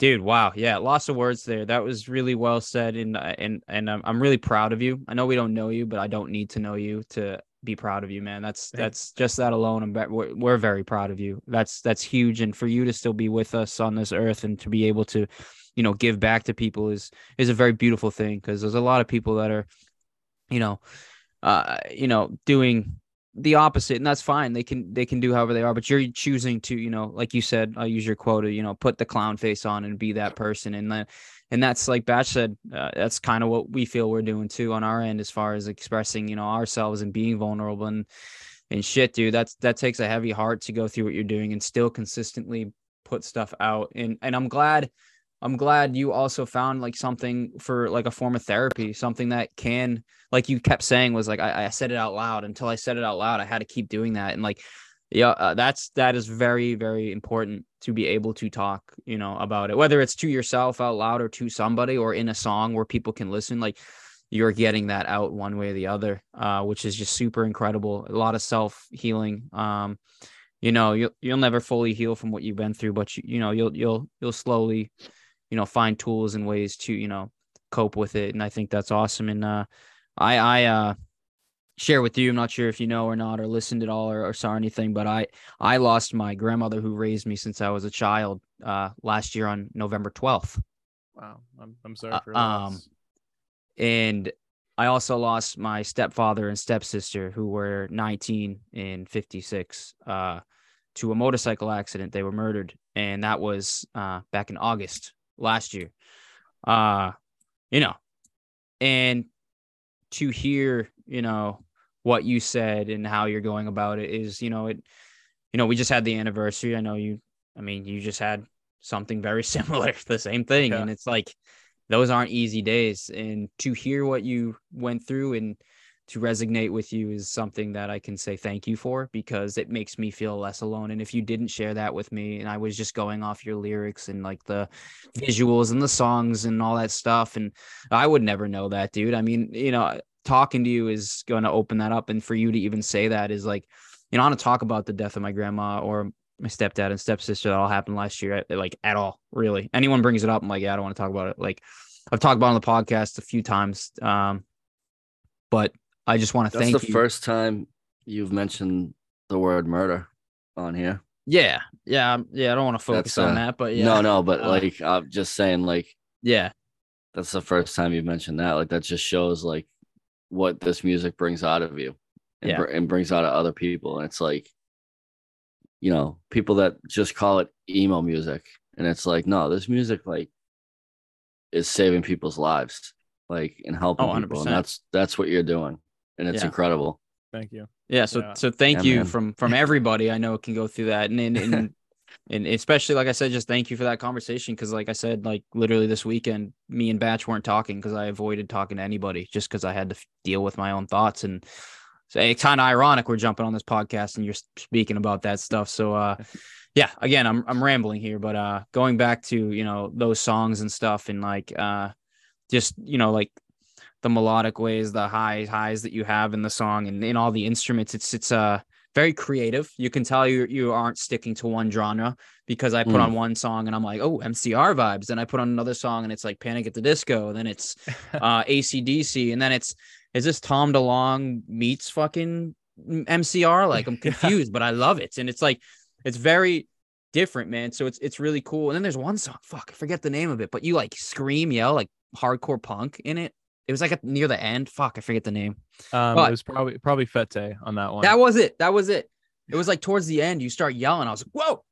S1: dude wow. Yeah lots of words there. That was really well said and uh, and and I'm, I'm really proud of you. I know we don't know you but i don't need to know you to be proud of you man. That's
S2: Thanks.
S1: that's just that alone i'm we're, we're very proud of you. That's that's huge and for you to still be with us on this earth and to be able to you know give back to people is is a very beautiful thing because there's a lot of people that are you know uh you know doing the opposite and that's fine. They can they can do however they are but you're choosing to you know like you said i'll use your quote you know put the clown face on and be that person and then and that's like batch said uh, that's kind of what we feel we're doing too on our end as far as expressing you know ourselves and being vulnerable and and shit dude. That's that takes a heavy heart to go through what you're doing and still consistently put stuff out and and i'm glad i'm glad you also found like something for like a form of therapy something that can like you kept saying was like I, I said it out loud until I said it out loud. I had to keep doing that, and like, yeah, uh, that's that is very very important to be able to talk, you know, about it, whether it's to yourself out loud or to somebody or in a song where people can listen. Like, you're getting that out one way or the other, uh, which is just super incredible. A lot of self healing. Um, you know, you'll you'll never fully heal from what you've been through, but you you know you'll you'll you'll slowly, you know, find tools and ways to you know cope with it, and I think that's awesome. And uh, I I uh share with you. I'm not sure if you know or not or listened at all or, or saw anything, but I I lost my grandmother who raised me since I was a child uh last year on November 12th.
S2: Wow. I'm, I'm sorry
S1: Uh,
S2: for loss.
S1: um, And I also lost my stepfather and stepsister who were 19 and 56 uh to a motorcycle accident. They were murdered and that was uh back in August last year. Uh you know, and to hear, you know, what you said and how you're going about it is, you know, it you know, we just had the anniversary. I know you I mean, you just had something very similar, the same thing.
S2: Yeah.
S1: And it's like those aren't easy days. And to hear what you went through and to resonate with you is something that I can say thank you for because it makes me feel less alone. And if you didn't share that with me and I was just going off your lyrics and like the visuals and the songs and all that stuff, and I would never know that, dude. I mean, you know, talking to you is going to open that up. And for you to even say that is like, you know, I want to talk about the death of my grandma or my stepdad and stepsister that all happened last year, like at all, really. Anyone brings it up, I'm like, yeah, I don't want to talk about it. Like, I've talked about on the podcast a few times, um, but I just want to thank you.
S3: That's
S1: thank
S3: the
S1: you.
S3: first time you've mentioned the word murder on here.
S1: yeah, yeah, um, yeah. I don't want to focus
S3: That's,
S1: on
S3: uh,
S1: that, but yeah,
S3: No, no, but
S1: Uh,
S3: like I'm just saying, like
S1: yeah,
S3: that's the first time you've mentioned that. Like that just shows like what this music brings out of you and,
S1: Yeah.
S3: br- and brings out of other people. And it's like, you know, people that just call it emo music. And it's like, no, this music like is saving people's lives, like and helping
S1: Oh,
S3: people. And that's that's what you're doing. And it's
S1: Yeah.
S3: incredible.
S2: Thank you.
S1: yeah. So,
S2: Yeah.
S1: so thank
S3: Yeah,
S1: you
S3: man.
S1: from from everybody. I know it can go through that, and and and, and especially like I said, just thank you for that conversation because, like I said, like literally this weekend, me and Batch weren't talking because I avoided talking to anybody just because I had to f- deal with my own thoughts and. So it's kind of ironic we're jumping on this podcast and you're speaking about that stuff. So uh yeah, again, I'm I'm rambling here, but uh going back to, you know, those songs and stuff and like uh just, you know, like the melodic ways, the highs, highs that you have in the song and in all the instruments, it's it's uh very creative. You can tell you you aren't sticking to one genre because I put
S3: Mm.
S1: on one song and I'm like, oh, MCR vibes. Then I put on another song and it's like Panic at the Disco. And Then it's uh ACDC, and then it's is this Tom DeLonge meets fucking MCR? Like I'm confused, but I love it, and it's like it's very different, man. So it's it's really cool. And then there's one song, fuck, I forget the name of it, but you like scream, yell like hardcore punk in it. It was like at, near the end. Fuck, I forget the name.
S2: Um,
S1: But-
S2: it was probably probably Fete on that one.
S1: That was it. That was it. It was like towards the end, you start yelling. I was like, whoa.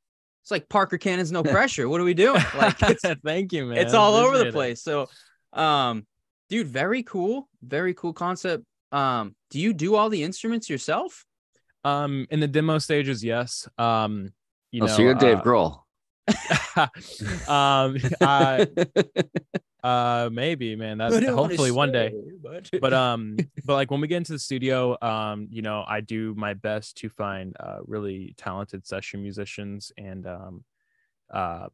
S1: It's like Parker Cannon's no pressure. What are we doing? Like it's
S2: thank you, man.
S1: it's all over the
S2: Appreciate it.
S1: place. So, um, dude, very cool, very cool concept. Um, do you do all the instruments yourself?
S2: Um, in the demo stages, yes. Um, you
S3: oh,
S2: know,
S3: so you're Dave
S2: uh,
S3: Grohl.
S2: um, I, uh, maybe, man. That's
S1: I don't wanna
S2: hopefully one day.
S1: but,
S2: But um, but like when we get into the studio, um, you know, I do my best to find uh really talented session musicians and um, uh,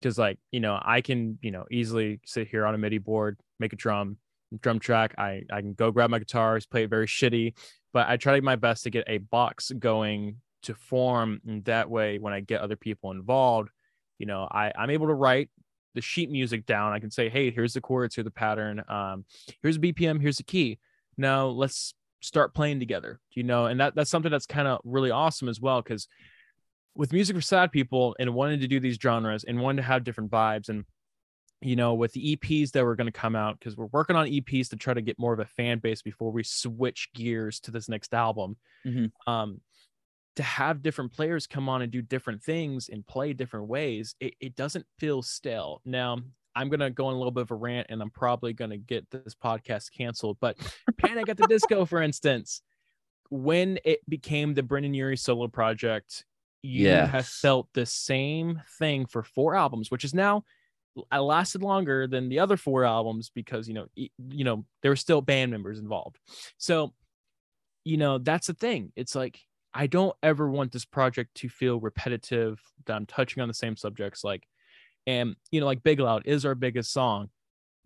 S2: because like you know I can you know easily sit here on a MIDI board, make a drum drum track. I I can go grab my guitars, play it very shitty, but I try my best to get a box going to form and that way when I get other people involved, you know, I I'm able to write the sheet music down. I can say, hey, here's the chords, here's the pattern, um, here's the BPM, here's the key. Now let's start playing together, you know, and that that's something that's kind of really awesome as well because with music for sad people and wanting to do these genres and wanting to have different vibes and you know with the eps that were going to come out because we're working on eps to try to get more of a fan base before we switch gears to this next album
S1: Mhm.
S2: um to have different players come on and do different things and play different ways it, it doesn't feel stale. Now i'm going to go on a little bit of a rant and i'm probably going to get this podcast canceled but panic at the disco for instance. When it became the brendon urie solo project you have felt the same thing for four albums which is now I lasted longer than the other four albums because you know you know there were still band members involved. So you know that's the thing. It's like i don't ever want this project to feel repetitive that i'm touching on the same subjects like and you know like big loud is our biggest song.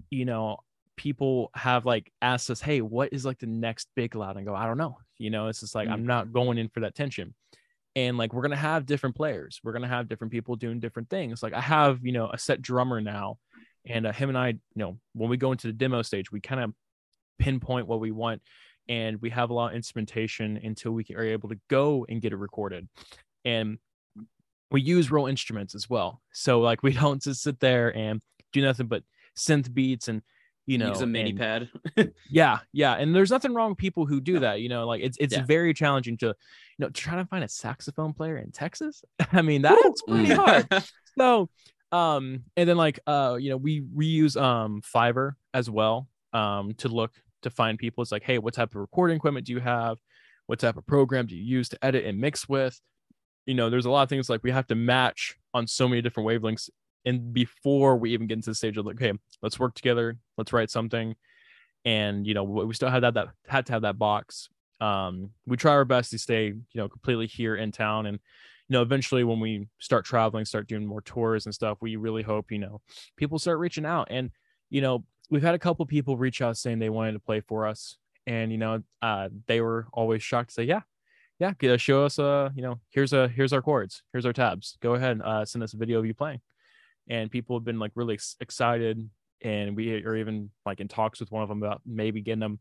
S2: You know people have like asked us hey what is like the next big loud? And I go i don't know. You know it's just like
S1: Mm.
S2: i'm not going in for that tension. And like we're gonna have different players. We're gonna have different people doing different things. Like i have you know a set drummer now and uh, him and i you know when we go into the demo stage we kind of pinpoint what we want and we have a lot of instrumentation until we are able to go and get it recorded and we use real instruments as well so like we don't just sit there and do nothing but synth beats and you know
S1: use a mini
S2: and-
S1: pad.
S2: yeah yeah and there's nothing wrong with people who do that you know like it's it's
S1: Yeah.
S2: very challenging to you know try to find a saxophone player in texas i mean that's pretty
S3: Mm.
S2: hard so um and then like uh you know we reuse um fiverr as well um to look to find people. It's like hey what type of recording equipment do you have? What type of program do you use to edit and mix with? You know there's a lot of things like we have to match on so many different wavelengths. And before we even get into the stage of like hey let's work together let's write something. And you know we still had that that had to have that box. Um we try our best to stay you know completely here in town. And you know eventually when we start traveling start doing more tours and stuff we really hope you know people start reaching out. And you know we've had a couple people reach out saying they wanted to play for us. And you know uh they were always shocked to say yeah yeah g- show us uh you know here's a here's our chords here's our tabs. Go ahead uh send us a video of you playing. And people have been like really ex- excited. And we are even like in talks with one of them about maybe getting them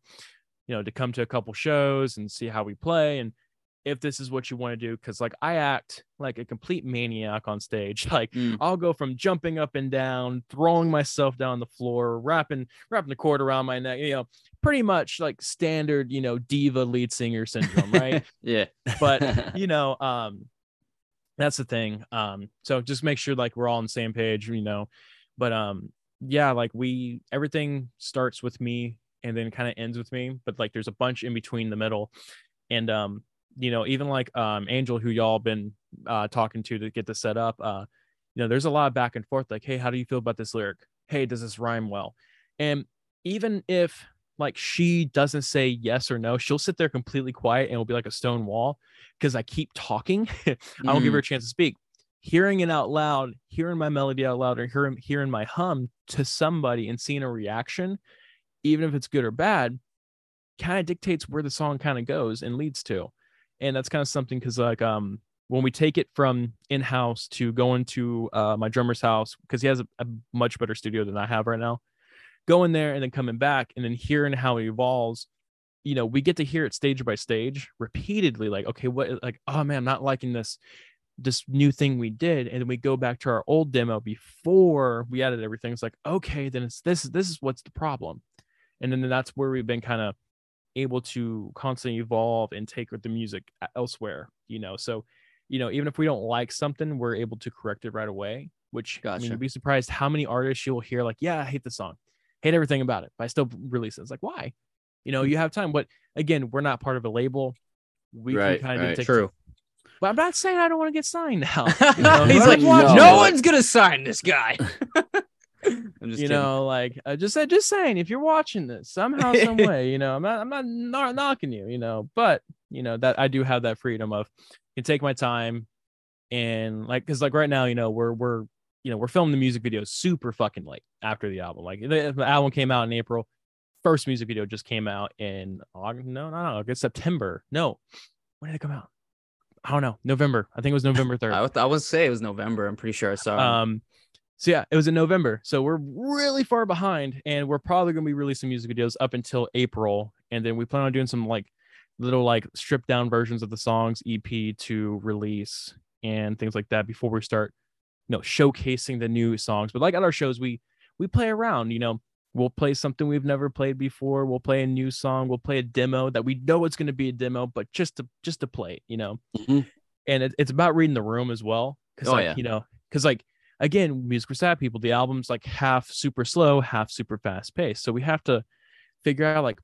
S2: you know to come to a couple shows and see how we play. And if this is what you want to do because like i act like a complete maniac on stage like
S1: Mm.
S2: i'll go from jumping up and down throwing myself down the floor wrapping wrapping the cord around my neck you know pretty much like standard you know diva lead singer syndrome right
S1: yeah.
S2: but you know um that's the thing um so just make sure like we're all on the same page you know but um yeah like we everything starts with me and then kind of ends with me but like there's a bunch in between the middle and um you know even like um angel who y'all been uh talking to to get this set up uh you know there's a lot of back and forth like hey how do you feel about this lyric? Hey does this rhyme well? And even if like she doesn't say yes or no she'll sit there completely quiet and will be like a stone wall because i keep talking. I don't give her a chance to speak. Hearing it out loud hearing my melody out loud or hearing, hearing my hum to somebody and seeing a reaction even if it's good or bad kind of dictates where the song kind of goes and leads to and that's kind of something because like um when we take it from in-house to going to uh, my drummer's house because he has a, a much better studio than i have right now going there and then coming back and then hearing how it evolves you know we get to hear it stage by stage repeatedly like okay what like oh man i'm not liking this this new thing we did. And then we go back to our old demo before we added everything. It's like okay then it's this this is what's the problem. And then that's where we've been kind of able to constantly evolve and take the music e- elsewhere you know so you know even if we don't like something we're able to correct it right away which i mean you'd be surprised how many artists you'll hear like yeah i hate the song hate everything about it but i still release it it's like why you know, mm. you have time. But again, we're not part of a label. We
S3: Right,
S2: can kind of
S3: right.
S2: take
S1: True.
S2: But I'm not saying I don't want to get signed now.
S1: He's
S2: know,
S1: like,
S2: whoever's watching
S1: no one's gonna sign this guy. I'm just
S2: you
S1: kidding.
S2: know, like I just said, just saying, if you're watching this somehow, some way, you know, I'm not, I'm not, not knocking you, you know, but you know that I do have that freedom of can take my time and like, cause like right now, you know, we're we're you know we're filming the music video super fucking late after the album. Like the, the album came out in April, first music video just came out in August. No, no, no, August, September. No, when did it come out? I don't know. November. I think it was November third.
S1: I would, I would say it was November. I'm pretty sure I saw. it.
S2: Um, so yeah, it was in November. So we're really far behind, and we're probably gonna be releasing music videos up until April, and then we plan on doing some like little like stripped down versions of the songs EP to release and things like that before we start, you know, showcasing the new songs. But like at our shows, we we play around. You know, we'll play something we've never played before. We'll play a new song. We'll play a demo that we know it's gonna be a demo, but just to just to play. You know,
S3: Mhm.
S2: and it, it's about reading the room as well. Cause
S1: Oh,
S2: like,
S1: yeah.
S2: you know, cause like again, music for sad people, the album's like half super slow, half super fast paced. So we have to figure out like,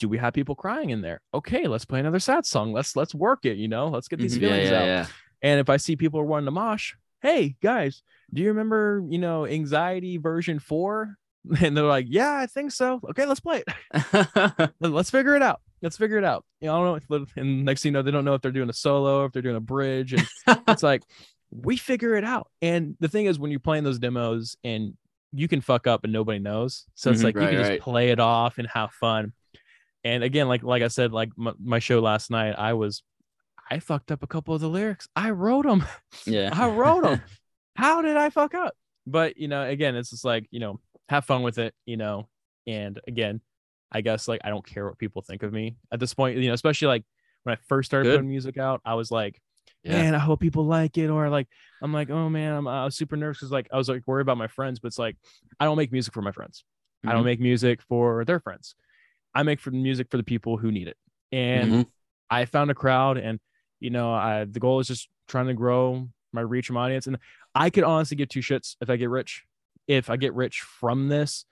S2: do we have people crying in there? Okay, let's play another sad song. Let's let's work it, you know, let's get these
S1: Mhm.
S2: Feelings
S3: yeah,
S2: out.
S3: yeah.
S2: And if I see people are wanting to mosh, hey guys, do you remember, you know, anxiety version four? And they're like, Yeah, I think so. Okay, let's play it. Let- Let's figure it out. Let's figure it out. You know, I don't know. If, and next thing you know, they don't know if they're doing a solo, if they're doing a bridge, and it's like we figure it out. And the thing is, when you're playing those demos and you can fuck up and nobody knows, so it's
S1: Mhm.
S2: like you
S3: Right,
S2: can
S3: right.
S2: just play it off and have fun. And again, like like I said, like my, my show last night, I was I fucked up a couple of the lyrics. I wrote them.
S1: yeah.
S2: I wrote them. How did I fuck up? But you know, again, it's just like you know, have fun with it. You know, and again, I guess like I don't care what people think of me at this point. You know, especially like when I first started
S3: Good.
S2: putting music out, I was like,
S3: Yeah.
S2: man, I hope people like it, or like I'm like, oh man, I'm was super nervous because like I was like worried about my friends, but it's like I don't make music for my friends. I don't
S1: Mhm.
S2: make music for their friends. I make for the music for the people who need it. And
S3: Mhm.
S2: I found a crowd, and you know, I the goal is just trying to grow my reach and my audience. And I could honestly give two shits if I get rich. If I get rich from this,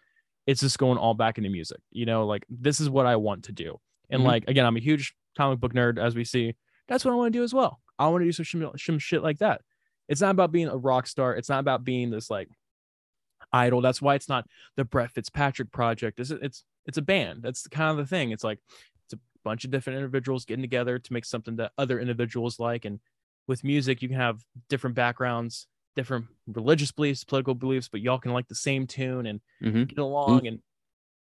S2: it's just going all back into music. You know, like this is what I want to do. And
S1: Mhm.
S2: like again, I'm a huge comic book nerd, as we see. That's what I want to do as well. I want to do some, shit like that. It's not about being a rock star. It's not about being this like idol. That's why it's not the Brett Fitzpatrick project. It's it's it's a band. That's kind of the thing. It's like it's a bunch of different individuals getting together to make something that other individuals like. And with music, you can have different backgrounds, different religious beliefs, political beliefs, but y'all can like the same tune and
S1: Mhm.
S2: get along. And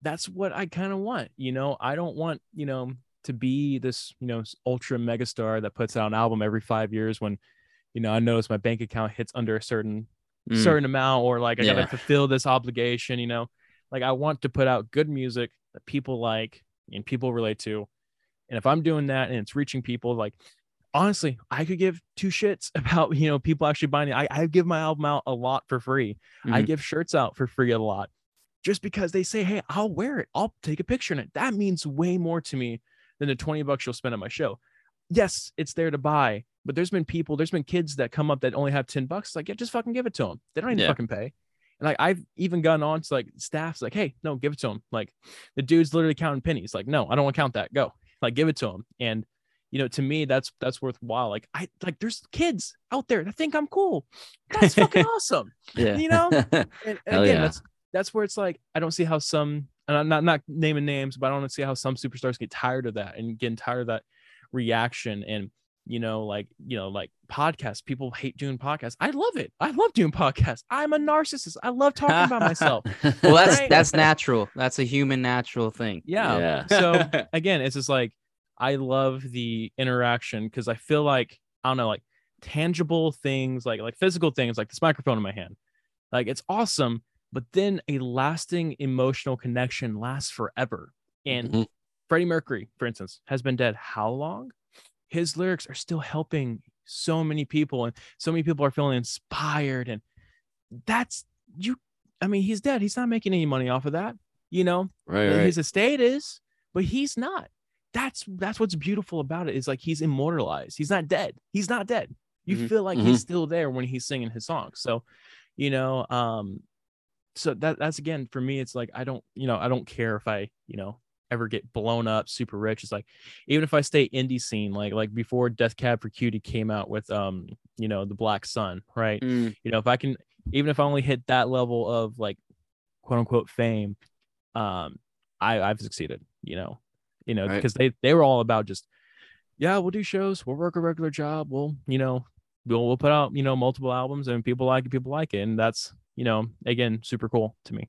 S2: that's what I kind of want. You know, I don't want, you know, to be this, you know, ultra megastar that puts out an album every five years when, you know, I notice my bank account hits under a certain
S1: Mm.
S2: certain amount or like I
S1: Yeah.
S2: gotta fulfill this obligation, you know. Like I want to put out good music that people like and people relate to. And if I'm doing that and it's reaching people, like honestly, I could give two shits about you know people actually buying it. I, I give my album out a lot for free. I
S1: Mhm.
S2: give shirts out for free a lot. Just because they say, hey, I'll wear it, I'll take a picture in it. That means way more to me than the 20 bucks you'll spend on my show. Yes, it's there to buy, but there's been people, there's been kids that come up that only have 10 bucks. Like, yeah, just fucking give it to them. They don't even
S1: Yeah.
S2: fucking pay. And like, I've even gone on to like staffs, like, hey, no, give it to them. Like, the dude's literally counting pennies. Like, no, I don't want to count that. Go, like, give it to him. And you know, to me, that's that's worthwhile. Like, I like, there's kids out there that think I'm cool. That's fucking awesome.
S1: Yeah.
S2: You know, and, and again,
S3: yeah.
S2: that's that's where it's like I don't see how some, and I'm not not naming names, but I don't see how some superstars get tired of that and getting tired of that reaction. And you know, like you know, like podcasts. People hate doing podcasts. I love it. I love doing podcasts. I'm a narcissist. I love talking about myself.
S1: well, that's
S2: Right.
S1: that's natural. That's a human natural thing.
S2: Yeah.
S3: Yeah.
S2: So again, it's just like I love the interaction because I feel like I don't know, like tangible things, like like physical things, like this microphone in my hand. Like it's awesome, but then a lasting emotional connection lasts forever. And
S3: Mhm.
S2: Freddie Mercury, for instance, has been dead how long? His lyrics are still helping so many people, and so many people are feeling inspired. And that's you. I mean, he's dead. He's not making any money off of that. You know,
S3: right, right.
S2: his estate is, but he's not. That's that's what's beautiful about it is like he's immortalized. He's not dead. He's not dead. You
S1: Mhm.
S2: feel like he's still there when he's singing his songs. So, you know, um, so that that's again for me. It's like I don't, you know, I don't care if I, you know, ever get blown up super rich. It's like even if I stay indie scene, like like before Death Cab for Cutie came out with um, you know, the Black Sun, right?
S1: Mm,
S2: You know, if I can even if I only hit that level of like quote unquote fame, um, I, I've succeeded, you know, you know,
S3: Right.
S2: because they they were all about just, yeah, we'll do shows, we'll work a regular job, we'll, you know, we'll we'll put out, you know, multiple albums and people like it, people like it. And that's, you know, again, super cool to me.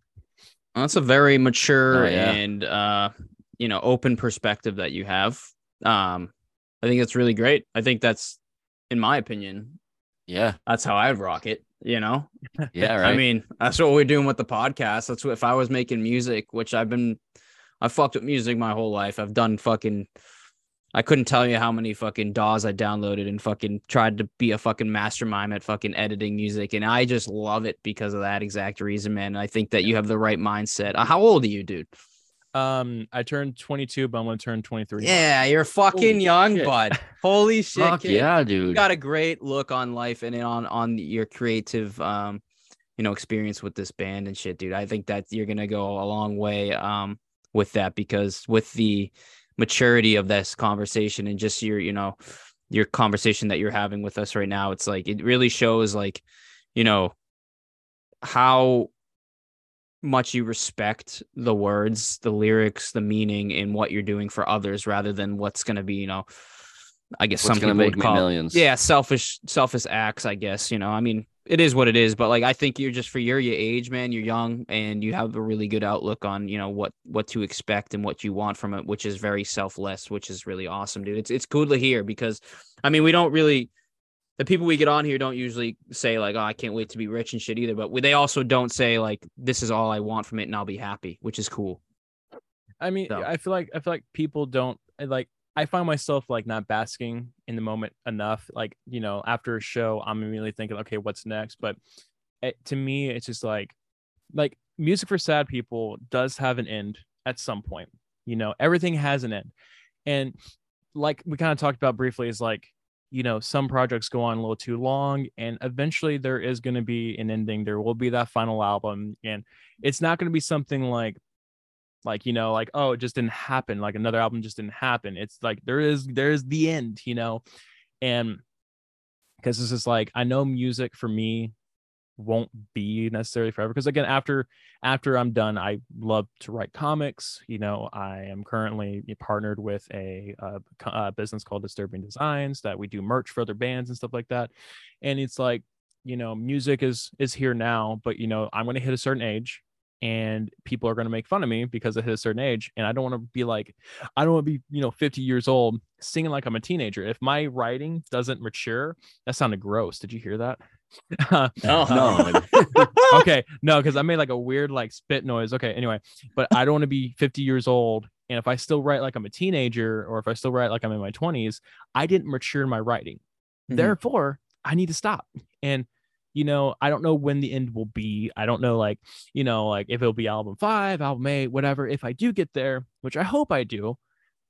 S1: That's a very mature
S3: Oh, yeah.
S1: and uh, you know, open perspective that you have. Um, I think that's really great. I think that's, in my opinion,
S3: Yeah.
S1: that's how I'd rock it. You know,
S3: Yeah. Right.
S1: I mean, that's what we're doing with the podcast. That's what if I was making music, which I've been, I fucked with music my whole life. I've done fucking, I couldn't tell you how many fucking DAWs I downloaded and fucking tried to be a fucking mastermind at fucking editing music, and I just love it because of that exact reason, man. I think that you have the right mindset. Uh, How old are you, dude?
S2: Um, I turned 22, but I'm gonna turn 23.
S1: Yeah, you're fucking
S2: Holy
S1: young,
S2: shit.
S1: bud. Holy shit,
S3: Fuck
S1: kid.
S3: yeah, dude.
S1: you got a great look on life and on on your creative um you know experience with this band and shit dude i think that you're gonna go a long way um with that because with the maturity of this conversation and just your you know your conversation that you're having with us right now it's like it really shows like you know how much you respect the words the lyrics the meaning and what you're doing for others rather than what's gonna be you know i guess
S3: What's
S1: some people
S3: make
S1: would call
S3: millions?
S1: yeah selfish selfish acts i guess you know i mean it is what it is but like i think you're just for your your age man you're young and you have a really good outlook on you know what what to expect and what you want from it which is very selfless which is really awesome dude it's it's cool to hear because i mean we don't really the people we get on here don't usually say like oh i can't wait to be rich and shit either but we, they also don't say like this is all i want from it and i'll be happy which is cool
S2: I mean,
S1: So-
S2: I feel like I feel like people don't eh, like. I find myself like not basking in the moment enough. Like you know, after a show, I'm immediately thinking, okay, what's next? But it, to me, it's just like, like music for sad people does have an end at some point. You know, everything has an end, and like we kind of talked about briefly, is like you know some projects go on a little too long and eventually there is going to be an ending there will be that final album and it's not going to be something like like you know like oh it just didn't happen like another album just didn't happen. It's like there is there is the end you know? And because this is like i know music for me won't be necessarily forever because again after after i'm done i love to write comics you know? I am currently partnered with a, co- uh business called disturbing designs that we do merch for other bands and stuff like that. And it's like you know music is is here now but you know i'm going to hit a certain age and people are going to make fun of me because I hit a certain age and I don't want to be like I don't want to be you know 50 years old singing like I'm a teenager. If my writing doesn't mature that sounded gross. Did you hear that?
S3: No.
S2: okay no because I made like a weird like spit noise. Okay anyway but I don't want to be 50 years old and if I still write like I'm a teenager or if I still write like I'm in my 20s I didn't mature in my writing.
S1: Mhm.
S2: therefore I need to stop. And you know i don't know when the end will be. I don't know like you know like if it'll be album five album eight whatever. If i do get there which i hope i do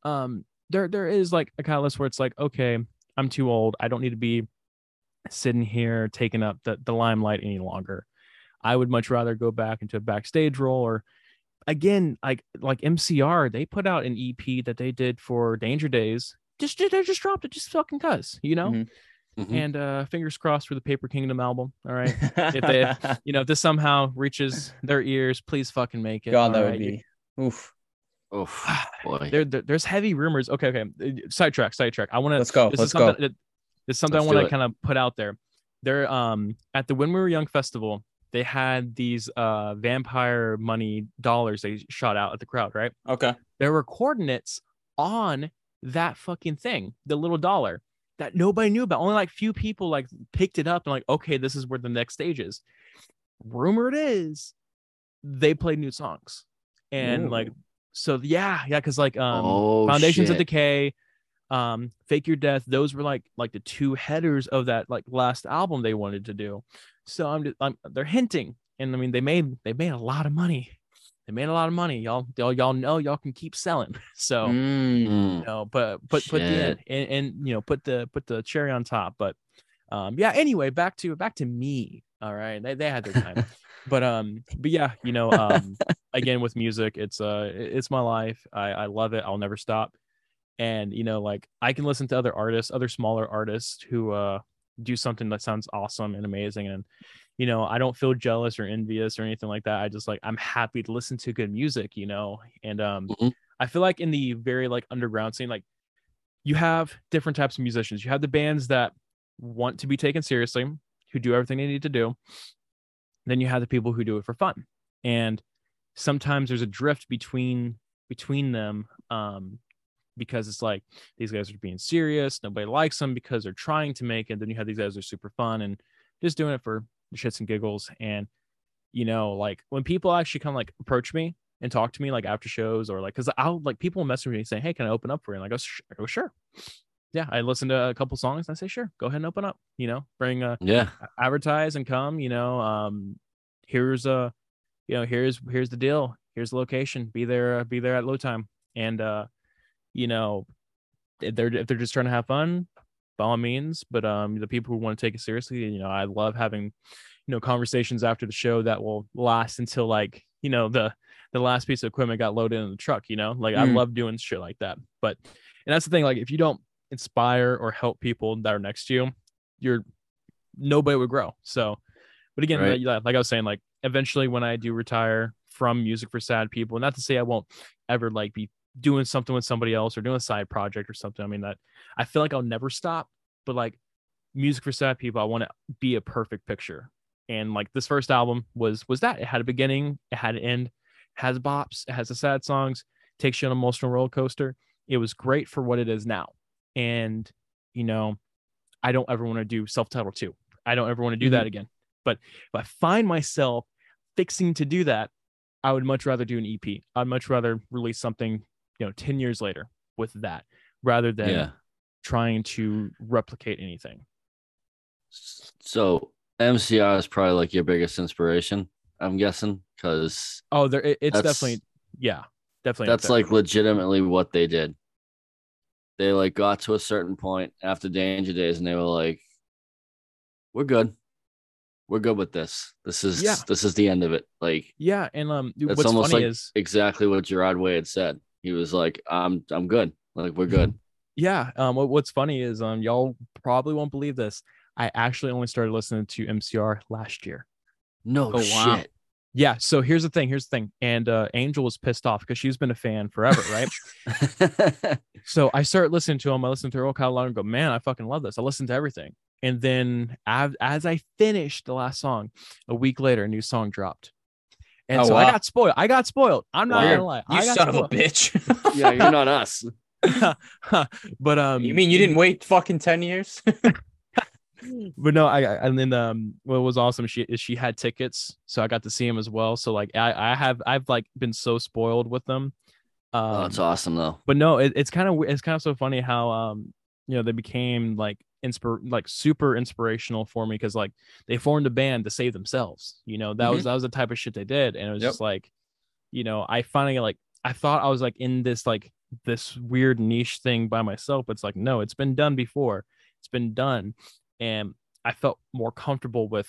S2: um there there is like a catalyst where it's like okay i'm too old. I don't need to be sitting here taking up the, the limelight any longer. I would much rather go back into a backstage role or again like like mcr they put out an ep that they did for danger days. Just they just dropped it. Just fucking cuz you know?
S1: Mhm.
S3: Mhm.
S2: and uh fingers crossed for the paper kingdom album all right? If they you know if this somehow reaches their ears please fucking make it
S1: god that
S2: all
S1: would
S2: right? You-
S1: be oof.
S3: Oof, boy.
S2: there, there- there's heavy rumors. Okay okay. Uh, sidetrack sidetrack. I want to
S1: let's go
S2: this
S1: let's
S2: is
S1: go.
S2: something that, this is something
S3: Let's
S2: i want to kind of put out there. They're um at the when we were young festival they had these uh vampire money dollars they shot out at the crowd right?
S1: Okay.
S2: There were coordinates on that fucking thing, the little dollar that nobody knew about. Only like few people like picked it up and like, okay, this is where the next stage is. Rumored is they played new songs. And like so yeah, yeah, because like um
S3: oh,
S2: Foundations of. Decay, um, Fake Your Death, those were like like the two headers of that like last album they wanted to do. So I'm just I'm they're hinting. And I mean they made they made a lot of money. They made a lot of money. Y'all y'all, y'all know y'all can keep selling. So
S1: Mm.
S2: You know, but put put the and, and you know put the put the cherry on top. But um yeah, anyway, back to back to me. All right. They they had their time. but um but yeah you know um again with music it's uh it's my life i i love it i'll never stop and you know like i can listen to other artists other smaller artists who uh do something that sounds awesome and amazing and you know i don't feel jealous or envious or anything like that i just like i'm happy to listen to good music you know and um
S3: Mhm.
S2: i feel like in the very like underground scene like you have different types of musicians you have the bands that want to be taken seriously who do everything they need to do then you have the people who do it for fun and sometimes there's a drift between between them um because it's like these guys are being serious nobody likes them because they're trying to make it then you have these guys that are super fun and just doing it for shits and giggles. And you know like when people actually come like approach me and talk to me like after shows or like because i'll like people message me saying hey can i open up for you? And i go, "Sh- I go sure. Yeah i listen to a couple songs and i say sure go ahead and open up you know bring uh
S3: Yeah.
S2: advertise and come you know um here's a you know here's here's the deal. Here's the location. Be there uh, be there at low time. And uh you know if they're if they're just trying to have fun by all means but um the people who want to take it seriously you know i love having you know conversations after the show that will last until like you know the the last piece of equipment got loaded in the truck you know like i
S1: Mm.
S2: love doing shit like that but and that's the thing like if you don't inspire or help people that are next to you you're nobody would grow so but again
S3: Right.
S2: like, like i was saying like eventually when i do retire from music for sad people not to say i won't ever like be doing something with somebody else or doing a side project or something i mean that i feel like i'll never stop but like music for sad people i want to be a perfect picture. And like this first album was was that. It had a beginning it had an end has bops it has the sad songs takes you on an emotional roller coaster. It was great for what it is now. And you know i don't ever want to do self-titled 2 i don't ever want to do that mm-hmm. again. But if i find myself fixing to do that i would much rather do an ep i'd much rather release something you know 10 years later with that rather than
S3: Yeah.
S2: trying to replicate anything
S3: So MCR is probably like your biggest inspiration, I'm guessing, because
S2: oh there it- it's definitely yeah definitely
S3: that's
S2: there.
S3: like legitimately what they did. They like got to a certain point after Danger Days and they were like, We're good. We're good with this. This is
S2: Yeah.
S3: this is the end of it. Like
S2: yeah and um
S3: That's
S2: what's
S3: almost like-
S2: is
S3: exactly what Gerard Way had said. He was like, I'm I'm good. Like we're good.
S2: Yeah. Um. What, what's funny is um y'all probably won't believe this. I actually only started listening to MCR last year.
S3: No
S1: Oh, wow.
S3: shit.
S2: Yeah. So here's the thing. Here's the thing. And uh, Angel was pissed off because she's been a fan forever, right? so I started listening to him. I listened to her whole catalog and go, man, I fucking love this. I listened to everything. And then as, as I finished the last song, a week later, a new song dropped. And
S1: Oh,
S2: so I got spoiled. I got spoiled. I'm not
S3: Wow.
S2: gonna lie.
S1: You
S2: I got
S1: son of a bitch.
S3: yeah, you're not us.
S2: but um,
S1: you mean you didn't wait fucking 10 years?
S2: but no, I, I and then um what was awesome she is she had tickets, so I got to see him as well. So like I I have I've like been so spoiled with them. Um,
S3: oh, it's awesome though.
S2: but no, it, it's kind of it's kind of so funny how um you know they became like inspir like super inspirational for me because like they formed a band to save themselves. You know that was mm-hmm. that was the type of shit they did, and it was
S1: Yep.
S2: just like, you know, I finally like I thought I was like in this like this weird niche thing by myself. But it's like no, it's been done before. It's been done, and I felt more comfortable with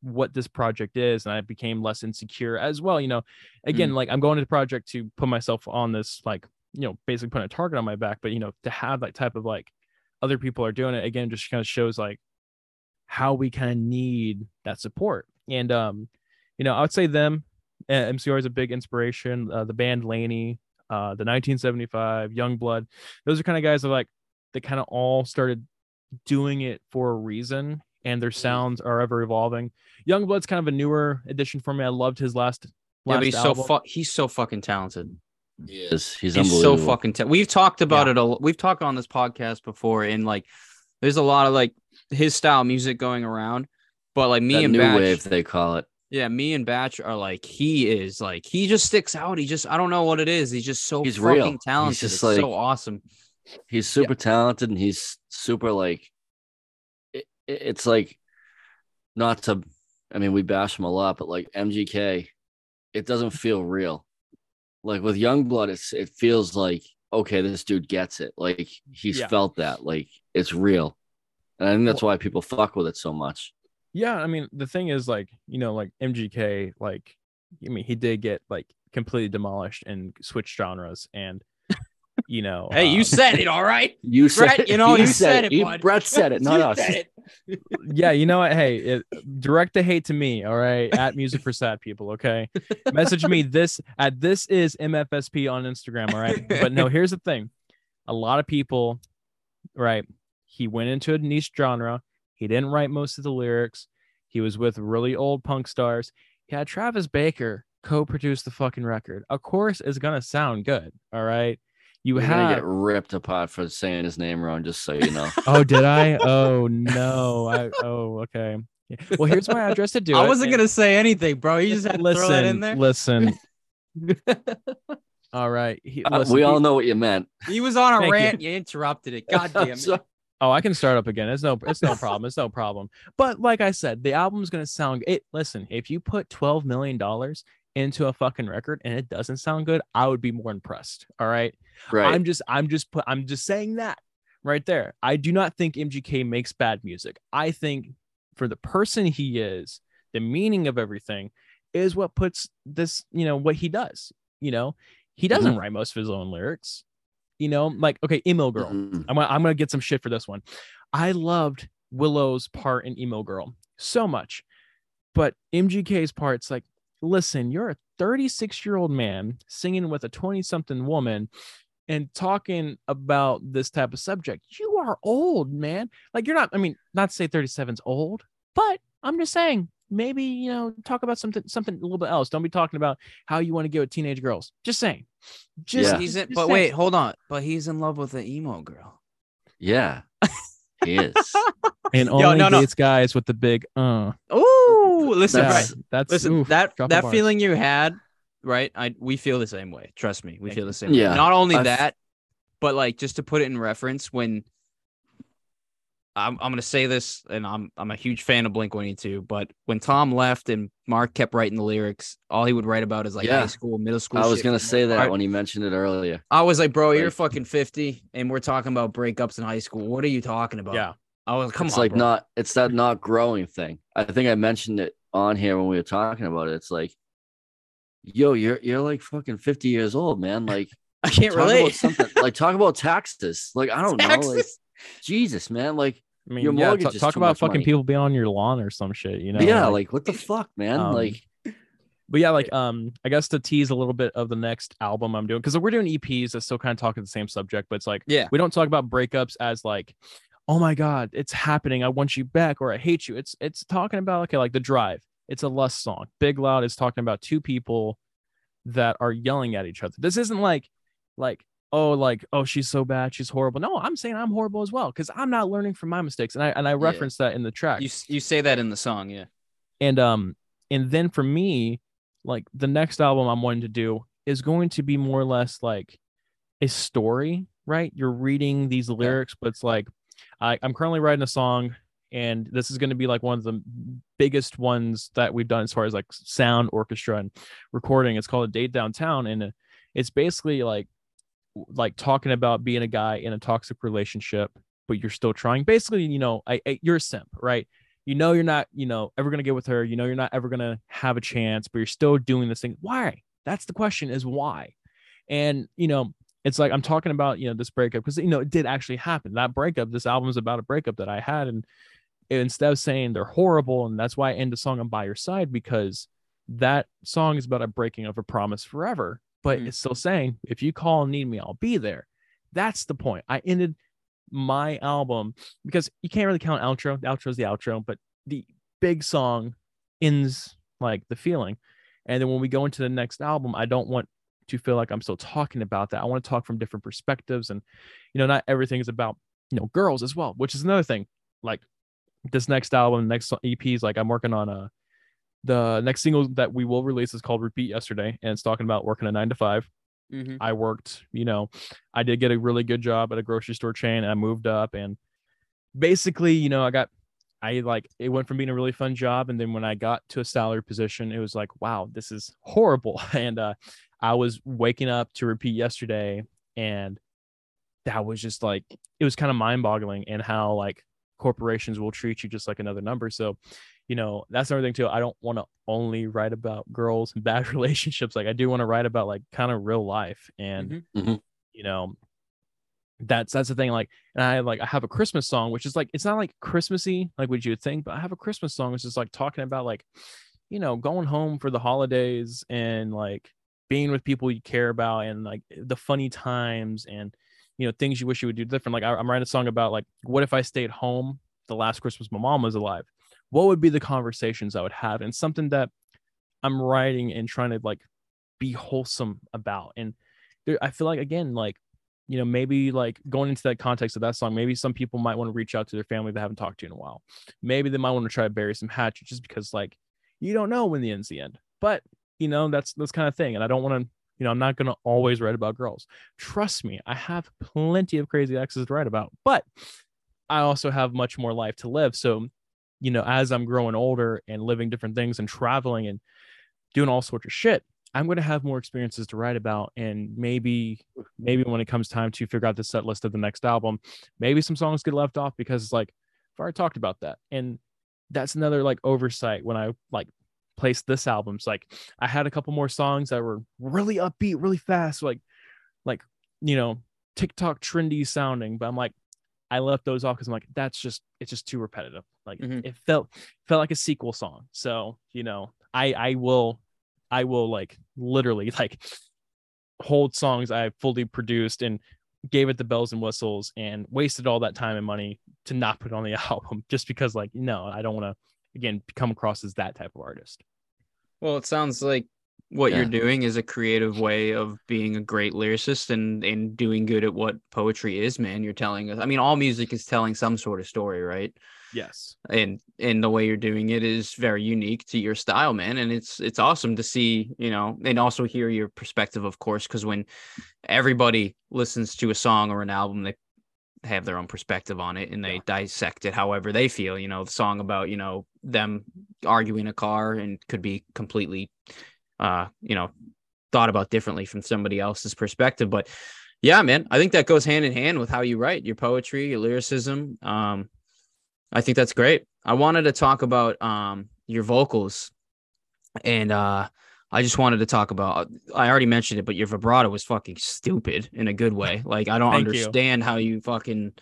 S2: what this project is and i became less insecure as well you know again mm. like i'm going to the project to put myself on this like you know basically putting a target on my back but you know to have that type of like other people are doing it again just kind of shows like how we kind of need that support and um you know i would say them uh, mcr is a big inspiration uh, the band LANY uh the 1975 Yungblud those are kind of guys that like they kind of all started doing it for a reason and their sounds are ever evolving Yungblud's kind of a newer addition for me i loved his last,
S1: yeah,
S2: last
S1: but he's
S2: album.
S1: so fu- he's so fucking talented.
S3: He is. He's,
S1: He's so fucking ta- We've talked about
S2: Yeah.
S1: it a we've talked on this podcast before and like there's a lot of like his style music going around. But like me
S3: that
S1: and
S3: new
S1: Batch,
S3: wave they call it.
S1: yeah, me and Batch are like he is like he just sticks out. He just I don't know what it is. He's just so
S3: He's
S1: fucking
S3: real. He's just
S1: it's
S3: like-
S1: so awesome.
S3: He's super talented and he's super like it- it's like not to I mean we bash him a lot, but like MGK, it doesn't feel real. Like with Yungblud, it's it feels like okay, this dude gets it. Like he's
S2: Yeah.
S3: felt that. Like it's real. And I think that's why people fuck with it so much.
S2: Yeah, I mean the thing is like you know like MGK like I mean he did get like completely demolished and switched genres and you know
S1: Hey, you
S2: um,
S1: said it, all right?
S3: You said
S1: Brett,
S3: it.
S1: you know,
S3: He
S1: you said it,
S3: He-
S1: bud.
S3: Brett said it, not us.
S1: it.
S2: yeah you know what? Hey it, direct the hate to me all right? At music for sad people okay? Message me this at this is mfsp on instagram all right? But no here's the thing. A lot of people right he went into a niche genre. He didn't write most of the lyrics. He was with really old punk stars. He had travis baker co-produce the fucking record. Of course it's gonna sound good all right you
S3: You're gonna
S2: have
S3: get ripped apart for saying his name wrong, just so you know.
S2: oh did i oh no i oh okay Yeah. well here's my address to do
S1: I
S2: it,
S1: wasn't
S2: and-
S1: gonna say anything, bro. You just had to
S2: listen,
S1: throw that in there.
S2: listen. All right. He,
S3: Uh,
S2: listen,
S3: we
S2: he-
S3: all know what you meant.
S1: He was on a
S2: Thank you.
S1: rant. You. interrupted it. God damn it.
S3: sorry.
S2: Oh, I can start up again. It's no, it's no problem. It's no problem. But like I said, the album's gonna sound. It. Listen, if you put twelve million dollars into a fucking record and it doesn't sound good, I would be more impressed. All right.
S3: Right.
S2: I'm just, I'm just put, I'm just saying that right there. I do not think MGK makes bad music. I think for the person he is, the meaning of everything is what puts this, you know, what he does. You know, he doesn't write most of his own lyrics. You know, like okay, emo girl.
S3: Mhm.
S2: I'm gonna, I'm gonna get some shit for this one. I loved Willow's part in Emo Girl so much, but MGK's part's like, listen, you're a 36 year old man singing with a 20 something woman and talking about this type of subject. You are old, man. Like you're not. I mean, not to say 37's old, but I'm just saying maybe you know talk about something something a little bit else. Don't be talking about how you want to get with teenage girls. Just saying. Just,
S3: Yeah.
S1: He's in,
S2: just
S1: but
S2: saying.
S1: wait, hold on. But he's in love with the emo girl.
S3: Yeah. He is.
S2: and
S1: Yo,
S2: only
S1: no, no.
S2: dates guys with the big uh.
S1: Oh, listen,
S3: That's-
S1: right.
S2: That's
S1: Listen,
S2: oof,
S1: that that feeling you had, right? I we feel the same way. Trust me, we
S2: Thank
S1: feel the same.
S3: Yeah,
S1: way. Not only
S3: I've-
S1: that, but like just to put it in reference, when I'm I'm gonna say this, and I'm I'm a huge fan of Blink One Eighty Two, but when Tom left and Mark kept writing the lyrics, all he would write about is like
S3: Yeah.
S1: high school, middle school.
S3: I was gonna say that
S1: part.
S3: when you mentioned it earlier.
S1: I was like, bro, you're fucking fifty, and we're talking about breakups in high school. What are you talking about?
S2: Yeah.
S1: I was come on.
S3: it's
S1: on,
S3: like
S1: bro.
S3: not it's that not growing thing. I think I mentioned it on here when we were talking about it. It's like, yo, you're you're like fucking 50 years old, man. Like
S1: I can't
S3: talk about
S1: relate.
S3: something like talk about taxes. Like, I don't know. Like Jesus, man. Like
S2: I mean,
S3: Your
S2: yeah,
S3: mortgage is
S2: talk about fucking
S3: money.
S2: people being on your lawn or some shit, you know?
S3: yeah,
S2: like-
S3: like what the fuck, man?
S2: Um,
S3: like
S2: but yeah, like um, I guess to tease a little bit of the next album I'm doing because we're doing EPs that still kind of talk the same subject, but it's like
S1: Yeah.
S2: we don't talk about breakups as like, oh my god, it's happening, I want you back or I hate you. It's it's talking about okay, like the drive. It's a lust song. Big Loud is talking about two people that are yelling at each other. This isn't like like oh like oh she's so bad she's horrible. No i'm saying i'm horrible as well because i'm not learning from my mistakes and i and i reference that in the track
S1: You you say that in the song, yeah.
S2: and um and then for me like the next album i'm wanting to do is going to be more or less like a story right? You're reading these lyrics but it's like I, i'm currently writing a song and this is going to be like one of the biggest ones that we've done as far as like sound orchestra and recording. It's called a date downtown and uh, it's basically like like talking about being a guy in a toxic relationship but you're still trying basically you know I, I you're a simp right? You know you're not you know ever gonna get with her you know you're not ever gonna have a chance but you're still doing this thing. Why? That's the question is why? And you know it's like i'm talking about you know this breakup because you know it did actually happen. That breakup this album is about a breakup that i had and instead of saying they're horrible and that's why i end the song on by your side because that song is about a breaking of a promise forever but
S1: Mm.
S2: it's still saying if you call and need me i'll be there that's the point i ended my album because you can't really count outro. The outro is the outro, but the big song ends like the feeling. And then when we go into the next album, I don't want to feel like I'm still talking about that. I want to talk from different perspectives. And, you know, not everything is about, you know, girls as well, which is another thing. Like this next album, next EP is like I'm working on a, the next single that we will release is called Repeat Yesterday. And it's talking about working a nine to five.
S1: Mm-hmm.
S2: I worked, you know, I did get a really good job at a grocery store chain and I moved up and basically, you know, I got I like it went from being a really fun job and then when I got to a salary position, it was like, wow, this is horrible. And uh I was waking up to repeat yesterday and that was just like it was kind of mind-boggling and how like corporations will treat you just like another number. So you know, that's another thing too. I don't want to only write about girls and bad relationships. Like I do want to write about like kind of real life and
S1: Mhm.
S3: Mhm.
S2: you know that's that's the thing like and i like i have a christmas song which is like it's not like christmassy like what you would think but i have a christmas song which is like talking about like you know going home for the holidays and like being with people you care about and like the funny times and you know things you wish you would do different like I, i'm writing a song about like what if i stayed home the last christmas my mom was alive what would be the conversations i would have and something that i'm writing and trying to like be wholesome about and there, i feel like again like you know maybe like going into that context of that song maybe some people might want to reach out to their family they haven't talked to in a while. Maybe they might want to try to bury some hatchet just because like you don't know when the end's the end. But you know that's that's kind of thing and i don't want to you know i'm not going to always write about girls. Trust me i have plenty of crazy exes to write about but i also have much more life to live so you know as i'm growing older and living different things and traveling and doing all sorts of shit i'm going to have more experiences to write about. And maybe maybe when it comes time to figure out the set list of the next album maybe some songs get left off because it's like i've already talked about that. And that's another like oversight when i like placed this album. It's like i had a couple more songs that were really upbeat really fast like like you know tiktok trendy sounding but i'm like i left those off because i'm like that's just it's just too repetitive. Like
S1: Mhm.
S2: it felt felt like a sequel song. So you know i i will i will like literally like hold songs i fully produced and gave it the bells and whistles and wasted all that time and money to not put on the album just because like no i don't want to again come across as that type of artist.
S1: Well, it sounds like what you're doing is a creative way of being a great lyricist and and doing good at what poetry is, man. You're telling us. I mean, all music is telling some sort of story, right?
S2: yes
S1: And and the way you're doing it is very unique to your style, man. And it's it's awesome to see, you know, and also hear your perspective, of course, because when everybody listens to a song or an album, they have their own perspective on it and they
S2: Yeah.
S1: dissect it however they feel. You know, the song about, you know, them arguing a car and could be completely uh, you know, thought about differently from somebody else's perspective. But yeah, man, I think that goes hand in hand with how you write your poetry, your lyricism. Um, I think that's great. I wanted to talk about um your vocals and uh I just wanted to talk about I already mentioned it, but your vibrato was fucking stupid in a good way. Like I don't
S2: Thank you.
S1: understand how you fucking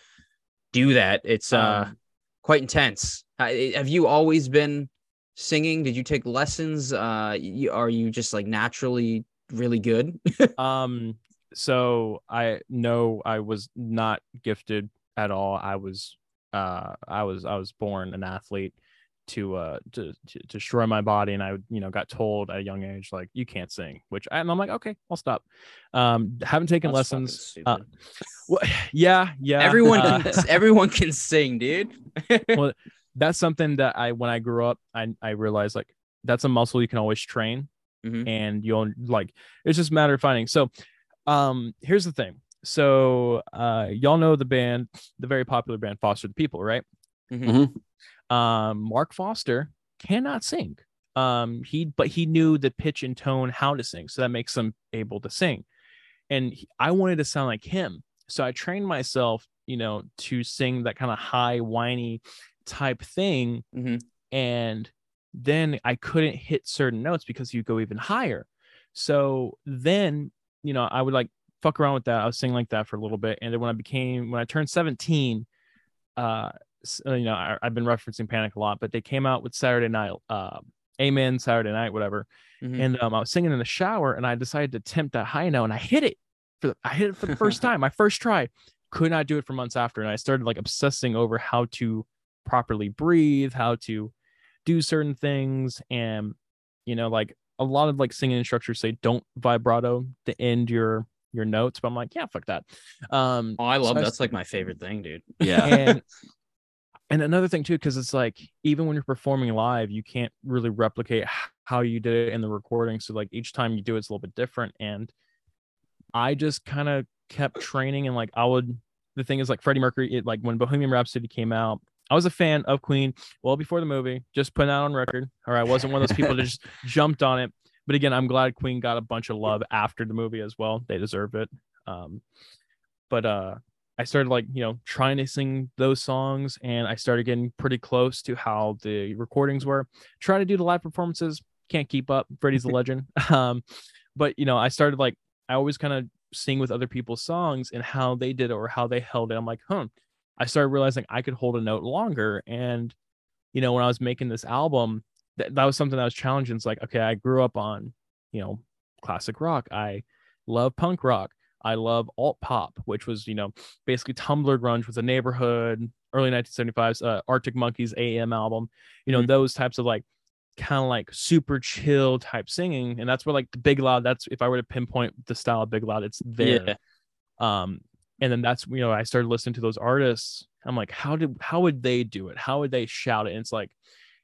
S1: do that. It's uh
S2: Um,
S1: quite intense. Uh, have you always been singing? Did you take lessons? Uh, you, are you just like naturally really good?
S2: um so i know i was not gifted at all i was uh i was i was born an athlete to uh to, to to destroy my body and i you know got told at a young age like you can't sing which and i'm like okay i'll stop um haven't taken
S1: That's
S2: lessons uh, well, yeah yeah
S1: everyone
S2: uh,
S1: can everyone can sing, dude.
S2: well that's something that i when i grew up i i realized like that's a muscle you can always train
S1: Mhm.
S2: and you'll like it's just a matter of finding. So um here's the thing. So uh y'all know the band the very popular band foster the people right?
S3: Mhm.
S2: um mark foster cannot sing. Um he but he knew the pitch and tone how to sing so that makes him able to sing. And he- i wanted to sound like him. So i trained myself you know to sing that kind of high whiny type thing
S1: Mhm.
S2: and then i couldn't hit certain notes because you go even higher so then you know i would like fuck around with that i was singing like that for a little bit and then when i became when i turned 17 uh uh, you know I, i've been referencing panic a lot but they came out with saturday night uh amen saturday night whatever
S1: Mhm.
S2: and um, i was singing in the shower and i decided to attempt that high note and i hit it for the, i hit it for the first time my first try could not do it for months after and i started like obsessing over how to properly breathe how to do certain things and you know like a lot of like singing instructors say don't vibrato to end your your notes but i'm like yeah fuck that um
S1: Oh, I love
S2: so I
S1: that's like my favorite thing, dude.
S3: Yeah.
S2: and and another thing too because it's like even when you're performing live you can't really replicate how you did it in the recording so like each time you do it, it's a little bit different and i just kind of kept training and like i would the thing is like freddie mercury it like when bohemian rhapsody came out i was a fan of queen well before the movie just putting that on record or i wasn't one of those people that just jumped on it but again i'm glad queen got a bunch of love after the movie as well they deserve it um but uh I started like, you know, trying to sing those songs and I started getting pretty close to how the recordings were. Trying to do the live performances, can't keep up. Freddie's a legend. Um, but you know, I started like I always kind of sing with other people's songs and how they did it or how they held it. I'm like, huh. I started realizing I could hold a note longer. And, you know, when I was making this album, that, that was something that was challenging. It's like, okay, I grew up on, you know, classic rock. I love punk rock. I love alt pop, which was, you know, basically Tumblr grunge with the neighborhood, early 1975's uh, Arctic Monkeys AM album, you know,
S1: Mhm.
S2: those types of like kind of like super chill type singing. And that's where like the Big Loud, that's if I were to pinpoint the style of Big Loud, it's there.
S1: Yeah.
S2: Um, and then that's you know, I started listening to those artists. I'm like, how did how would they do it? How would they shout it? And it's like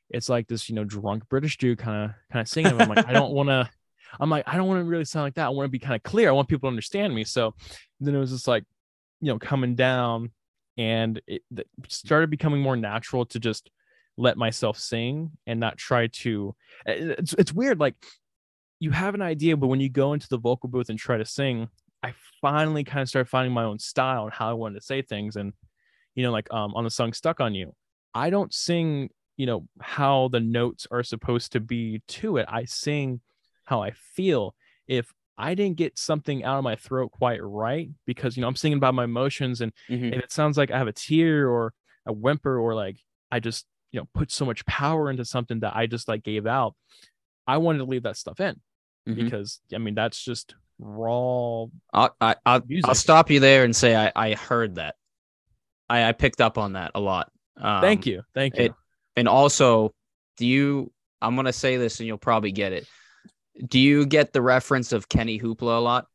S2: it's like this, you know, drunk British dude kind of kind of singing. I'm like, I don't want to. I'm like, I don't want to really sound like that. I want to be kind of clear. I want people to understand me. So then it was just like, you know, coming down, and it started becoming more natural to just let myself sing and not try to. eh, It's it's weird. Like you have an idea, but when you go into the vocal booth and try to sing, I finally kind of started finding my own style and how I wanted to say things. And you know, like um on the song "Stuck on You," I don't sing you know how the notes are supposed to be to it. I sing how I feel. If I didn't get something out of my throat quite right, because you know I'm singing about my emotions, and
S1: Mhm.
S2: if it sounds like I have a tear or a whimper or like I just you know put so much power into something that I just like gave out, I wanted to leave that stuff in
S1: Mhm.
S2: because I mean that's just raw.
S1: I'll, I, I'll,
S2: Music.
S1: I'll stop you there and say I, I heard that. I, I picked up on that a lot. Um,
S2: Thank you, thank you.
S1: it- And also, do you? I'm gonna say this, and you'll probably get it. Do you get the reference of Kenny Hoopla a lot?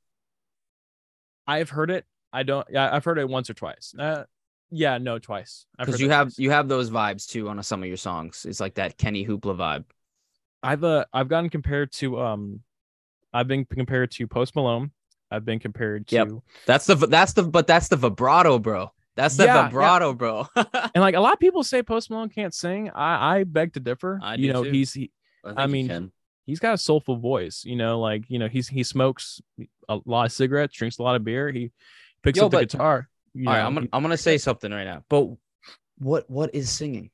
S2: I've heard it. I don't. Yeah, I've heard it once or twice. Uh, yeah, no, twice.
S1: Because you have
S2: twice.
S1: you have those vibes too on some of your songs. It's like that Kenny Hoopla vibe.
S2: I've uh I've gotten compared to um, I've been compared to Post Malone. I've been compared to
S1: Yep. That's the that's the but that's the vibrato, bro. That's the
S2: Yeah, yeah.
S1: vibrato, bro.
S2: and like a lot of people say Post Malone can't sing. I I beg to differ.
S1: I
S2: you know
S1: too.
S2: he's he,
S3: think
S2: I mean,
S3: can.
S2: he's got a soulful voice. You know, like you know he's he smokes a lot of cigarettes, drinks a lot of beer. He picks
S1: Yo,
S2: up the
S1: but-
S2: guitar. You
S1: All right,
S2: know,
S1: I'm gonna
S2: he-
S1: I'm gonna say something right now. But what what is singing?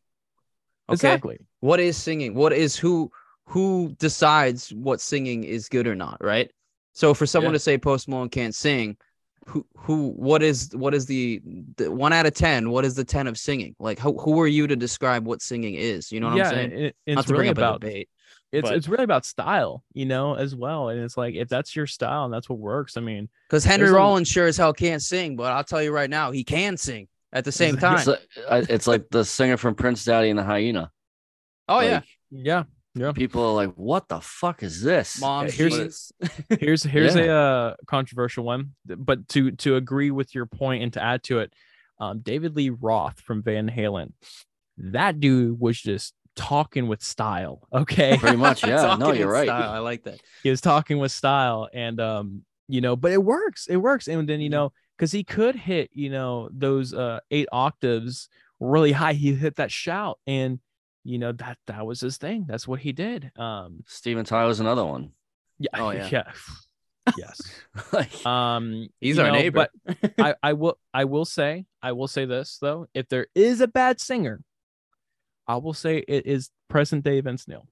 S1: Okay.
S2: exactly.
S1: What is singing? What is who who decides what singing is good or not, right? So for someone
S3: Yeah.
S1: to say Post Malone can't sing, who who what is what is the, the one out of ten? What is the ten of singing? Like who who are you to describe what singing is? You know what
S2: yeah,
S1: I'm saying?
S2: and it-
S1: not
S2: it's
S1: to
S2: really
S1: bring up
S2: about
S1: a debate.
S2: it's
S1: but-
S2: it's really about style, you know, as well. And it's like if that's your style and that's what works. I mean,
S1: Because Henry
S2: there's a-
S1: Rollins sure as hell can't sing, but I'll tell you right now, he can sing at the same time.
S3: It's like, it's like the singer from Prince Daddy and the Hyena.
S1: oh
S3: Like,
S2: yeah. Yeah.
S3: People are like, "What the fuck is this?"
S1: Mom,
S2: here's-
S1: jeans.
S2: Here's here's
S3: Yeah.
S2: a uh, controversial one, but to to agree with your point and to add to it, um, David Lee Roth from Van Halen, that dude was just talking with style. Okay,
S3: Pretty much, yeah. No, you're right.
S1: style, I like that.
S2: he was talking with style and um you know but it works it works and then you know because he could hit you know those uh eight octaves really high he hit that shout and you know that that was his thing that's what he did um
S3: Steven Tyler's another one.
S2: yeah
S1: Oh, yeah.
S2: yeah yes
S3: like,
S2: um
S1: He's our
S2: know,
S1: neighbor.
S2: but i i will i will say i will say this though if there is a bad singer i will say it is present day vince neil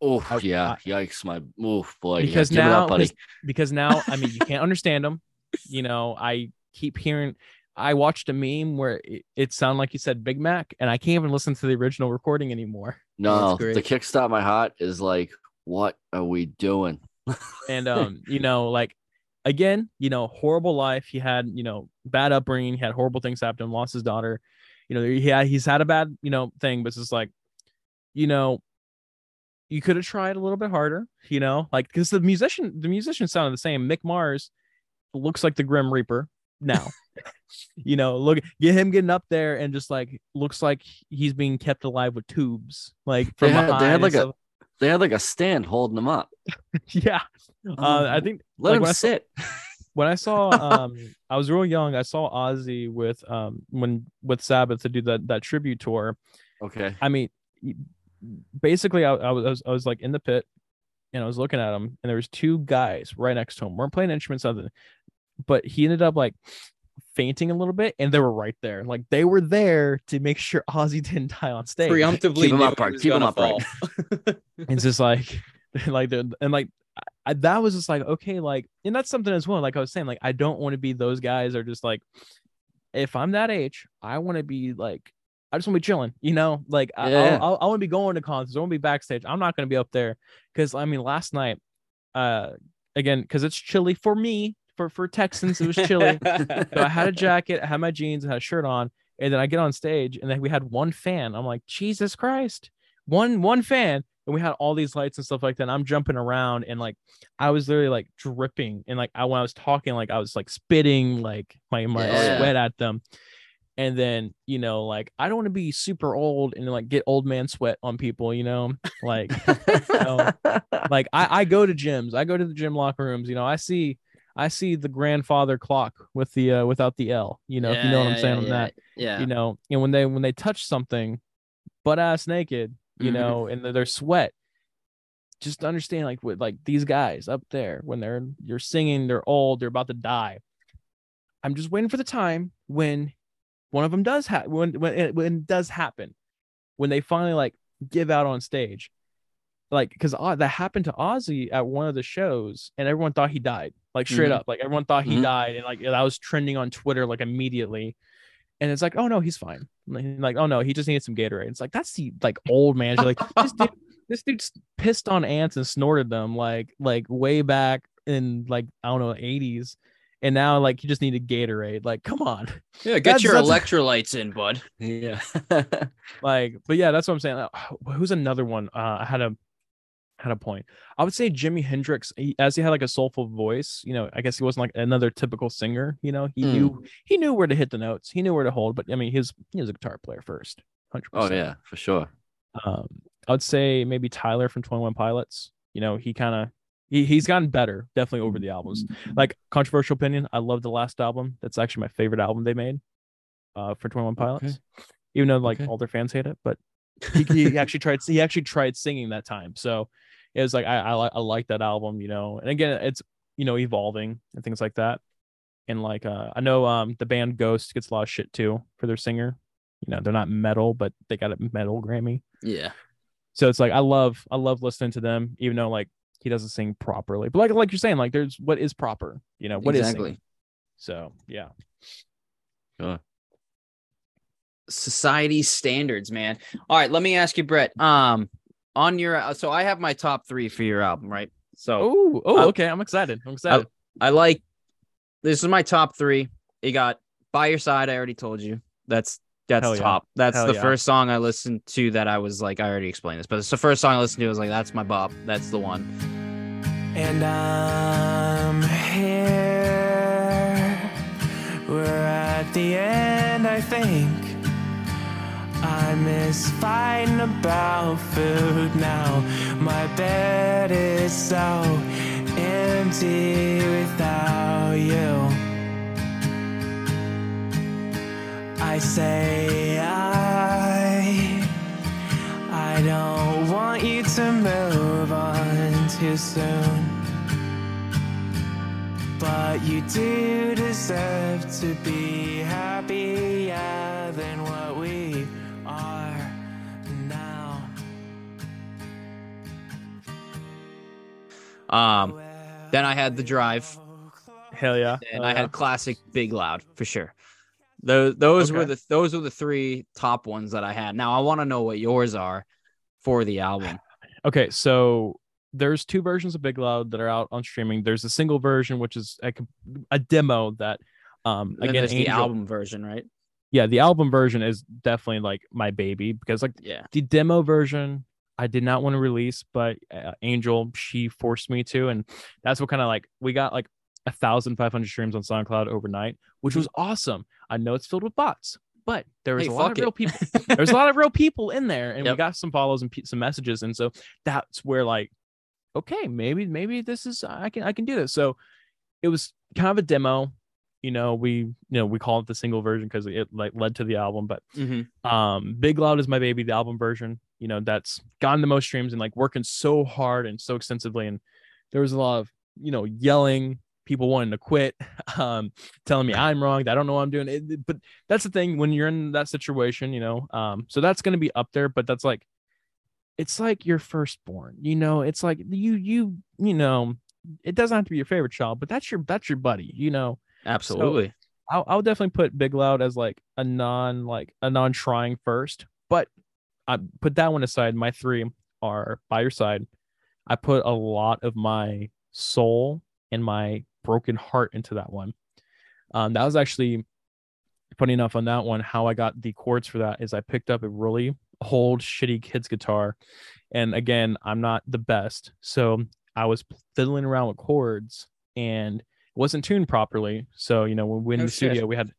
S3: oh
S2: I-
S3: yeah, yikes, my oof, boy.
S2: because
S3: yeah,
S2: now
S3: up,
S2: because- because now I mean you can't understand them. You know, I keep hearing. I watched a meme where it, it sounded like you said Big Mac, and I can't even listen to the original recording anymore.
S3: No, the kickstart my heart is like, what are we doing?
S2: And um, you know, like again, you know, horrible life. He had you know bad upbringing. He had horrible things happen him. Lost his daughter. You know, he had, he's had a bad you know thing, but it's just like, you know, you could have tried a little bit harder. You know, like because the musician the musician sounded the same. Mick Mars looks like the Grim Reaper now. you know, look get him getting up there and just like looks like he's being kept alive with tubes, like
S3: They
S2: from
S3: had- they had
S2: behind and
S3: like a- They had like a stand holding him up.
S2: yeah. Uh, I think
S3: Let
S2: like,
S3: him
S2: when I saw-
S3: sit.
S2: when I saw um I was real young, I saw Ozzy with um when with Sabbath to do that that tribute tour.
S3: Okay.
S2: I mean, basically, I, I was I was like in the pit, and I was looking at him, and there was two guys right next to him. weren't playing instruments, other, but he ended up like fainting a little bit, and they were right there. Like they were there to make sure Ozzy didn't die on stage.
S1: Preemptively
S3: Keep 'em
S1: knew he
S3: upright,
S1: was
S3: keep 'em
S1: gonna
S3: upright.
S2: it's just like like and like I, that was just like okay like and that's something as well like i was saying like i don't want to be those guys that are just like if i'm that age i want to be like i just want to be chilling you know like I-
S3: Yeah.
S2: I'll, I'll, i want to be going to concerts i want to be backstage i'm not going to be up there because i mean last night uh again because it's chilly for me for for texans it was chilly so I had a jacket, I had my jeans, and had a shirt on, and then I get on stage, and then we had one fan. I'm like, Jesus Christ, one one fan, and we had all these lights and stuff like that. And I'm jumping around, and like I was literally like dripping, and like I when I was talking, like I was like spitting like my my
S3: Yeah.
S2: sweat at them. And then you know, like I don't want to be super old and like get old man sweat on people, you know, like know, like I, I go to gyms i go to the gym locker rooms you know i see i see the grandfather clock with the uh without the l you know if you know what i'm saying on that
S1: Yeah.
S2: you know and when they when they touch something butt ass naked you
S1: Mhm.
S2: know and their sweat just understand like with like these guys up there when they're you're singing they're old they're about to die i'm just waiting for the time when one of them does have when when it, when it does happen when they finally like give out on stage like because that happened to Ozzy at one of the shows, and everyone thought he died. Like straight
S1: Mhm.
S2: up, like everyone thought he
S3: Mhm.
S2: died, and like that was trending on Twitter like immediately. And it's like, oh no, he's fine. Like, like, oh no, he just needed some Gatorade. It's like that's the like old man. You're like this dude, this dude's pissed on ants and snorted them like like way back in like I don't know 80s, and now like he just needed Gatorade. Like, come on,
S1: Yeah, get
S2: That's-
S1: your
S2: that's-
S1: electrolytes in, bud.
S3: yeah.
S2: like but yeah that's what i'm saying who's another one uh i had a had a point i would say jimi hendrix he, as he had like a soulful voice you know i guess he wasn't like another typical singer you know he
S3: Mm.
S2: knew he knew where to hit the notes he knew where to hold but i mean he was he was a guitar player first 100%
S3: oh yeah, for sure.
S2: um i would say maybe tyler from 21 pilots you know he kind of he, he's gotten better definitely over the albums like controversial opinion i love the last album that's actually my favorite album they made uh for 21 pilots even though like
S3: Okay.
S2: all their fans hate it but he, he actually tried he actually tried singing that time so it was like i i, I like that album you know and again it's you know evolving and things like that and like uh i know um the band ghost gets a lot of shit too for their singer you know they're not metal but they got a metal grammy
S1: Yeah.
S2: so it's like I love I love listening to them, even though like he doesn't sing properly. But like like you're saying, like there's what is proper, you know, what is
S1: exactly.
S2: singing. So yeah.
S3: Sure.
S1: Society standards, man. All right, let me ask you, Brett. Um, on your uh, so I have my top three for your album, right? So
S2: Oh, oh,
S1: I-
S2: okay. I'm excited. I'm excited.
S1: I like this is my top three. You got by your side. I already told you. That's that's
S2: Hell yeah.
S1: top. That's
S2: Hell
S1: the
S2: yeah.
S1: first song I listened to that I was like I already explained this, but it's the first song I listened to. I was like, that's my bop. That's the one.
S4: And I'm here. We're at the end, I think. I miss fighting about food now. My bed is so empty without you. I say I I don't want you to move on too soon. But you do deserve to be happier than
S1: Um, then I had the drive,
S2: Hell yeah.
S1: and
S2: Hell
S1: I
S2: yeah.
S1: had classic Big Loud for sure. Those those were the those were the three top ones that I had. Now I want to know what yours are for the album.
S2: Okay, so there's two versions of Big Loud that are out on streaming. There's a single version, which is a, a demo that, um, again,
S1: there's the album version, right?
S2: Yeah, the album version is definitely like my baby because like
S1: Yeah.
S2: the demo version I did not want to release, but uh, Angel she forced me to, and that's what kind of like we got like a thousand five hundred streams on SoundCloud overnight, which was awesome. I know it's filled with bots, but there was
S1: Hey,
S2: a lot of real
S1: it.
S2: people. There's a lot of real people in there, and we got some follows and pe- some messages, and so that's where like, okay, maybe maybe this is I can I can do this. So it was kind of a demo. You know, we you know we call it the single version because it like led to the album, but
S1: Mm-hmm.
S2: um big loud is my baby the album version you know that's gotten the most streams and like working so hard and so extensively and there was a lot of you know yelling people wanting to quit, um, telling me I'm wrong, that I don't know what I'm doing. It- but that's the thing when you're in that situation, you know. Um, so that's gonna be up there, but that's like it's like your firstborn, you know, it's like you you you know, it doesn't have to be your favorite child, but that's your that's your buddy, you know.
S1: Absolutely.
S2: I'll, I'll definitely put Big Loud as like a non like a non trying first, but I put that one aside. My three are by your side. I put a lot of my soul and my broken heart into that one. Um, that was actually funny enough on that one. How I got the chords for that is I picked up a really old shitty kid's guitar, and again, I'm not the best, so I was fiddling around with chords and it wasn't tuned properly. So you know when we in
S1: Oh,
S2: the
S1: shit.
S2: studio, we had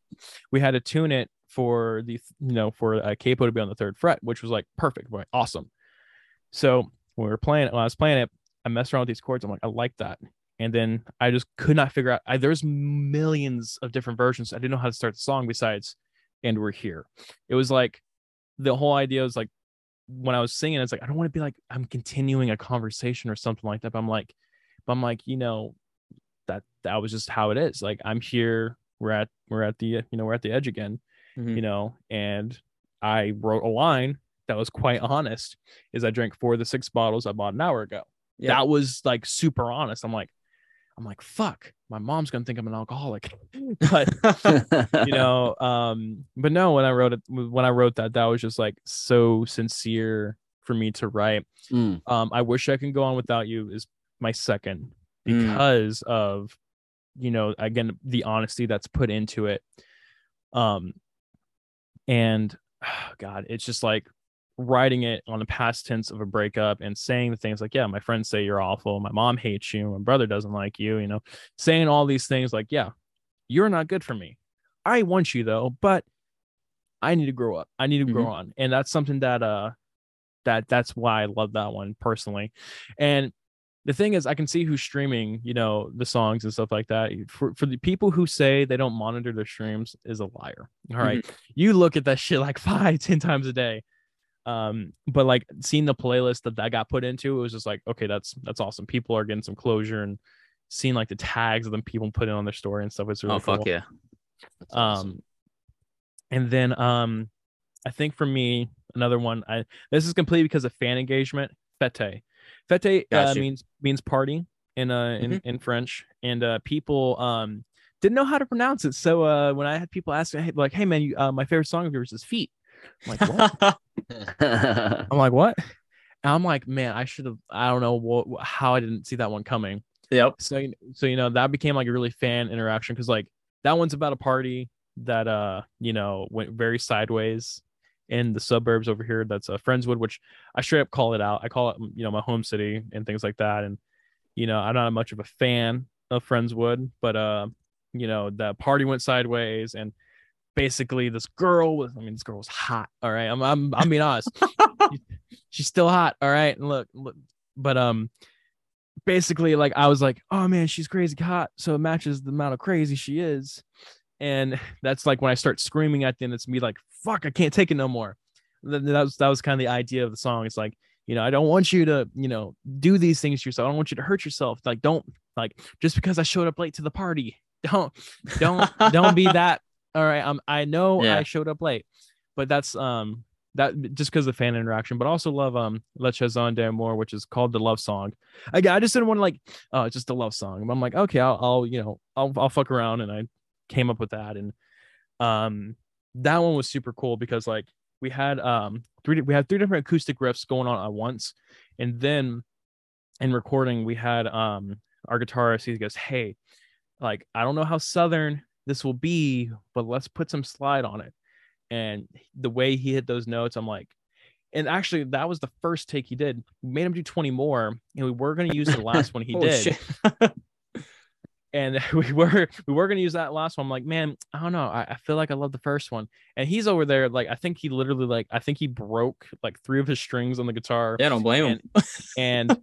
S2: we had to tune it for the you know for a capo to be on the third fret, which was like perfect, like awesome. So when we were playing it, when I was playing it, I messed around with these chords. I'm like, I like that. And then I just could not figure out. I, there's millions of different versions. I didn't know how to start the song besides, and we're here. It was like the whole idea was like when I was singing, it's like I don't want to be like I'm continuing a conversation or something like that. But I'm like, but I'm like, you know, that that was just how it is. Like I'm here. We're at we're at the you know we're at the edge again
S1: Mhm.
S2: you know and i wrote a line that was quite honest is i drank four of the six bottles i bought an hour ago
S1: Yeah.
S2: that was like super honest i'm like i'm like fuck my mom's gonna think i'm an alcoholic but you know um but no when i wrote it when i wrote that that was just like so sincere for me to write
S3: Mm,
S2: um i wish i can go on without you is my second
S1: Mm.
S2: because of you know again the honesty that's put into it um and god it's just like writing it on the past tense of a breakup and saying the things like yeah my friends say you're awful. My mom hates you. My brother doesn't like you you know saying all these things like yeah you're not good for me. I want you though but i need to grow up. I need to grow on. And that's something that uh that that's why i love that one personally. And the thing is i can see who's streaming you know the songs and stuff like that for, for the people who say they don't monitor their streams is a liar all right? you look at that shit like five ten times a day um but like seeing the playlist that that got put into it was just like okay that's that's awesome people are getting some closure and seeing like the tags of them people put it on their story and stuff it's really
S1: oh fuck
S2: cool.
S1: yeah.
S3: that's awesome.
S2: Um, and then um, I think for me another one. I this is complete because of fan engagement. Fete, fete uh, means means party in uh in, in French, and uh people um didn't know how to pronounce it. So uh when I had people ask me hey, like, "Hey man, you, uh, my favorite song of yours is Feet," I'm like, "What?" I'm like, "What?" And I'm like, "Man, I should have. I don't know what how I didn't see that one coming."
S1: yep.
S2: so you- so you know that became like a really fan interaction because like that one's about a party that uh you know went very sideways in the suburbs over here that's uh, friendswood which i straight up call it out. I call it you know my home city and things like that. And you know i'm not much of a fan of friendswood but uh you know the party went sideways and basically this girl was i mean this girl was hot all right? I'm i'm, I'm being honest. She's still hot all right? And look, look but um basically like I was like, oh man, she's crazy hot, so it matches the amount of crazy she is, and that's like when I start screaming at them, it's me like, fuck, I can't take it no more. That was that was kind of the idea of the song. It's like, you know, I don't want you to, you know, do these things to yourself. I don't want you to hurt yourself. Like, don't like just because I showed up late to the party, don't don't don't be that. All right, um, I know
S1: Yeah.
S2: I showed up late, but that's um that just because of the fan interaction, but also love um Le Chanson d'Amour, which is called the love song. I, I just didn't want to like oh just a love song. But I'm like, okay, I'll, I'll you know, I'll I'll fuck around and I came up with that. And um that one was super cool because like we had um three we had three different acoustic riffs going on at once. And then in recording, we had um our guitarist, he goes, Hey, like I don't know how southern this will be, but let's put some slide on it. And the way he hit those notes, I'm like, and actually that was the first take he did. We made him do 20 more, and we were gonna use the last one he did. And we were we were gonna use that last one. I'm like, man, I don't know. I, I feel like I love the first one. And he's over there, like I think he literally like I think he broke like three of his strings on the guitar
S1: yeah, don't blame him.
S2: and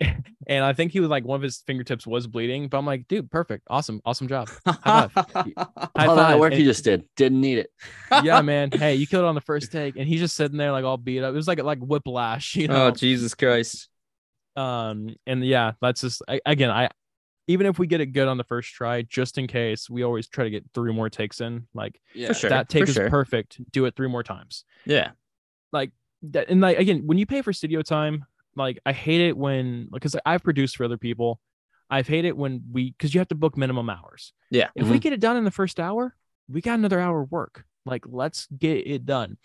S2: and I think he was like one of his fingertips was bleeding. But I'm like, dude, perfect, awesome, awesome job. High High
S3: All that
S2: five.
S3: work
S2: And-
S3: you just did. Didn't need it.
S2: yeah, man. Hey, you killed it on the first take, and he's just sitting there like all beat up. It was like like whiplash, you know.
S1: oh Jesus Christ.
S2: um, and yeah, that's just I, again, I even if we get it good on the first try, just in case, we always try to get three more takes in. Like
S3: Yeah.
S1: sure.
S2: that take
S1: for
S2: is
S1: sure.
S2: perfect. Do it three more times.
S1: Yeah.
S2: Like that, and like again, when you pay for studio time, like I hate it when because I've produced for other people. I've hated it when we because you have to book minimum hours.
S1: Yeah.
S2: If we mm-hmm. get it done in the first hour, we got another hour of work. Like let's get it done.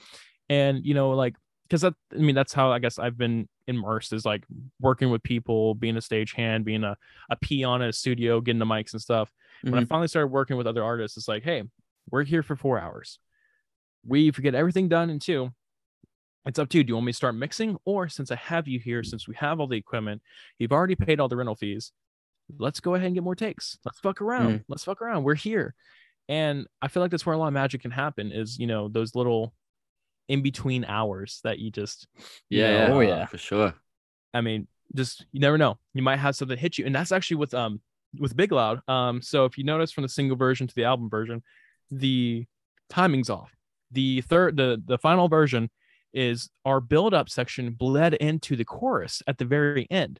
S2: And you know, like because that I mean that's how I guess I've been immersed is like working with people, being a stagehand, being a, a peon at a studio, getting the mics and stuff. When I
S1: Mhm.
S2: finally started working with other artists, it's like, hey, we're here for four hours. We get everything done in two. It's up to you. Do you want me to start mixing? Or since I have you here, since we have all the equipment, you've already paid all the rental fees. Let's go ahead and get more takes. Let's fuck around. Let's fuck around. We're here. And I feel like that's where a lot of magic can happen is, you know, those little in between hours that you just, you
S3: Yeah,
S2: know,
S3: yeah,
S1: Oh, yeah.
S3: for sure.
S2: I mean, just you never know. You might have something hit you, and that's actually with um with Big Loud. Um, so if you notice from the single version to the album version, the timing's off. The third, the the final version is our build up section bled into the chorus at the very end,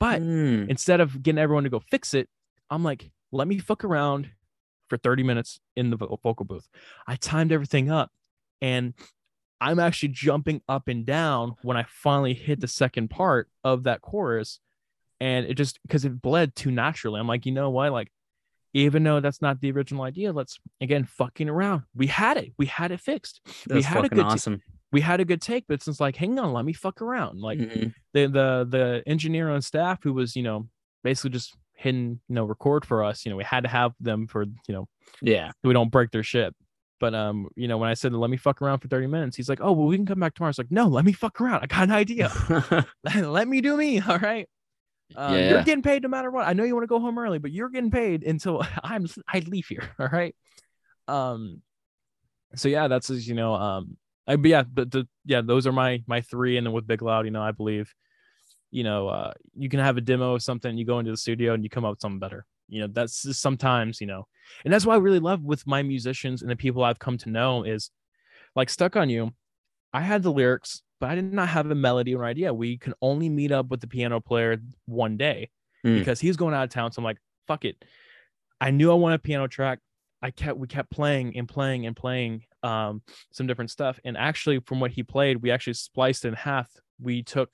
S2: but
S1: Mm.
S2: instead of getting everyone to go fix it, I'm like, let me fuck around for 30 minutes in the vocal booth. I timed everything up and I'm actually jumping up and down when I finally hit the second part of that chorus. And it just because it bled too naturally. I'm like, you know what? Like, even though that's not the original idea, let's again fucking around. We had it. We had it fixed. we had a good
S1: awesome.
S2: we had a good take, but it's just like, hang on, let me fuck around. Like
S1: Mhm.
S2: the the the engineer on staff who was you know basically just hitting you know record for us you know we had to have them for you know
S1: Yeah.
S2: so we don't break their shit but um you know when i said let me fuck around for 30 minutes he's like oh well we can come back tomorrow. It's like no let me fuck around. I got an idea. Let me do me all right? Um,
S3: Yeah,
S2: you're getting paid no matter what. I know you want to go home early but you're getting paid until i'm i leave here all right? Um so yeah that's you know um I, but yeah but the yeah those are my my three and then with big loud you know i believe you know uh you can have a demo of something you go into the studio and you come up with something better you know that's just sometimes you know. And that's why i really love with my musicians and the people i've come to know is like stuck on you i had the lyrics but i did not have a melody or idea. We can only meet up with the piano player one day
S1: Hmm.
S2: because he's going out of town. So i'm like fuck it. I knew i wanted a piano track. I kept we kept playing and playing and playing um some different stuff. And actually from what he played we actually spliced in half. We took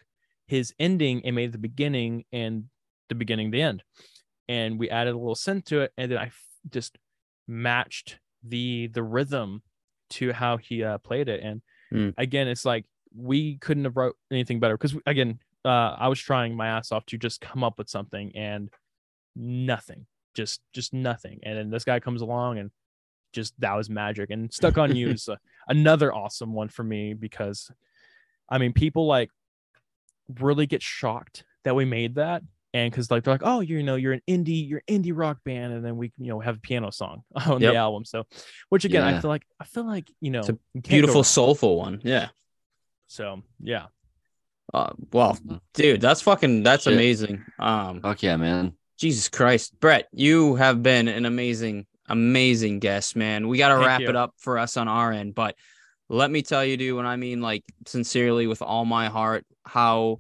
S2: his ending and made the beginning and the beginning the end and we added a little synth to it and then i f- just matched the the rhythm to how he uh, played it. And
S1: Hmm.
S2: again it's like we couldn't have wrote anything better because again uh, i was trying my ass off to just come up with something and nothing just just nothing. And then this guy comes along and just that was magic and stuck on you is uh, another awesome one for me because i mean people like really get shocked that we made that and because like they're like oh you know you're an indie you're an indie rock band and then we you know have a piano song on
S1: Yep.
S2: the album so which again i feel like i feel like you know
S1: It's a
S2: you can't go
S1: Beautiful, soulful one. Yeah.
S2: so yeah
S1: Uh, well, dude, that's fucking that's
S3: Shit.
S1: amazing. Um,
S3: Fuck yeah, man.
S1: Jesus Christ, Brett, you have been an amazing, amazing guest, man. We got to
S2: Thank
S1: wrap
S2: you.
S1: it up for us on our end, but let me tell you, dude, when I mean like sincerely with all my heart, how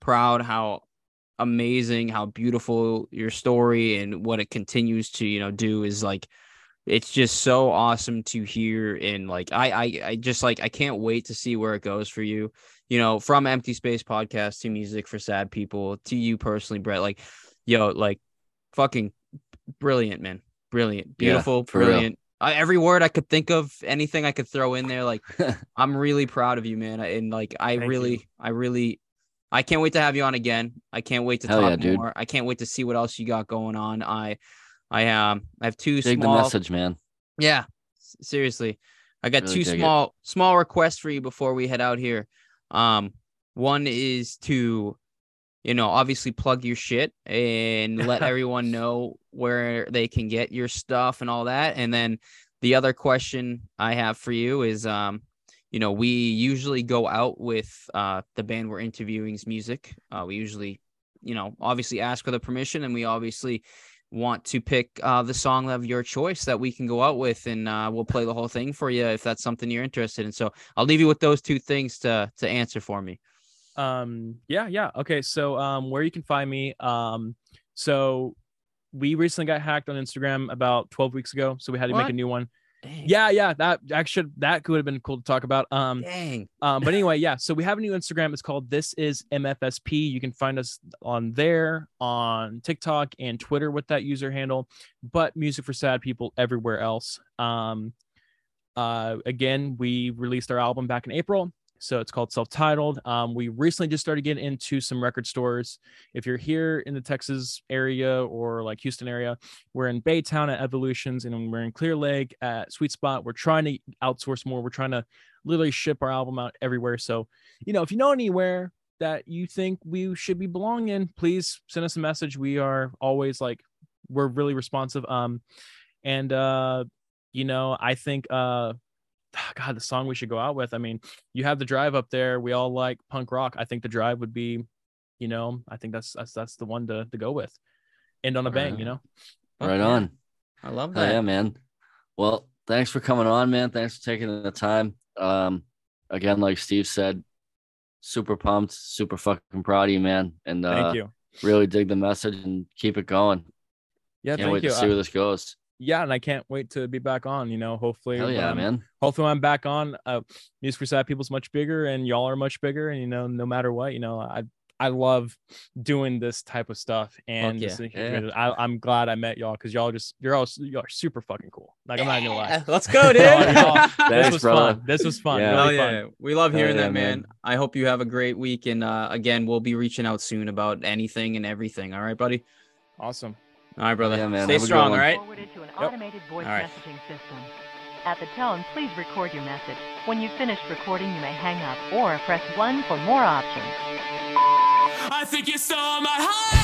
S1: proud, how amazing, how beautiful your story and what it continues to, you know, do is like it's just so awesome to hear and like I I I just like I can't wait to see where it goes for you. You know, from Empty Space podcast to music for sad people to you personally, Brett. Like, yo, like fucking brilliant, man. Brilliant. Beautiful,
S3: for real.
S1: brilliant. I, every word I could think of, anything I could throw in there, like I'm really proud of you, man. And like I
S2: Thank
S1: really,
S2: you.
S1: I really I can't wait to have you on again. I can't wait to
S3: Hell
S1: talk
S3: yeah, dude.
S1: more. I can't wait to see what else you got going on. I I um I have two
S3: Dig the
S1: small
S3: message, man.
S1: yeah, seriously. I got
S3: Really
S1: two
S3: dig it.
S1: small small requests for you before we head out here. Um one is to you know, obviously plug your shit and let everyone know where they can get your stuff and all that. And then the other question I have for you is um you know, we usually go out with uh the band we're interviewing's music. Uh we usually, you know, obviously ask for the permission and we obviously want to pick uh, the song of your choice that we can go out with, and uh, we'll play the whole thing for you if that's something you're interested in. So I'll leave you with those two things to to answer for me.
S2: um yeah yeah okay so um where you can find me um so we recently got hacked on Instagram about 12 weeks ago, so we had to make a new one.
S1: Dang.
S2: Yeah, yeah, that actually that could have been cool to talk about. Um,
S1: Dang.
S2: um, but anyway, yeah. So we have a new Instagram. It's called This Is MFSP. You can find us on there, on TikTok and Twitter with that user handle. But music for sad people everywhere else. Um, uh, again, we released our album back in April. So it's called self-titled. Um, we recently just started getting into some record stores. If you're here in the Texas area or like Houston area, we're in Baytown at Evolutions, and we're in Clear Lake at Sweet Spot. We're trying to outsource more. We're trying to literally ship our album out everywhere. So, you know, if you know anywhere that you think we should be belonging in, please send us a message. We are always like, we're really responsive. Um, and uh, you know, I think uh, God, the song we should go out with. I mean, you have the drive up there. We all like punk rock. I think the drive would be, you know, I think that's that's that's the one to to go with. End on a bang, you know.
S1: Fuck
S3: right
S1: yeah.
S3: on.
S1: I love
S3: Hell
S1: that.
S3: yeah, man. Well, thanks for coming on, man. Thanks for taking the time. Um, again, like Steve said, super pumped, super fucking proud of you, man. And uh,
S2: Thank you.
S3: really dig the message and keep it going.
S2: Yeah,
S3: Can't
S2: thank
S3: wait
S2: you.
S3: to see
S2: Uh,
S3: where this goes.
S2: Yeah, and I can't wait to be back on. You know, hopefully,
S3: Hell yeah,
S2: um,
S3: man.
S2: hopefully when I'm back on. Uh, Music for Sad People's much bigger, and y'all are much bigger. And you know, no matter what, you know, I I love doing this type of stuff, and
S1: yeah.
S2: this-
S3: Yeah.
S2: I, I'm glad I met y'all because y'all just you're all y'all are super fucking cool. Like I'm not gonna lie.
S1: Let's go, dude.
S2: Y'all- y'all- this was
S3: brother.
S2: fun. This was fun.
S3: Yeah.
S2: Really
S1: Hell
S2: fun.
S1: yeah. We love
S3: Hell
S1: hearing
S3: yeah,
S1: that, man.
S3: man.
S1: I hope you have a great week. And uh, again, we'll be reaching out soon about anything and everything. All right, buddy?
S2: Awesome.
S1: All right, brother.
S3: Yeah, man.
S1: Stay
S3: Have a good
S1: strong, all
S3: one.
S1: right?
S5: Forwarded to an
S2: Yep.
S5: automated voice
S1: All right.
S5: messaging system. At the tone, please record your message. When you've finished recording, you may hang up or press 1 for more options.
S4: I think you stole my heart.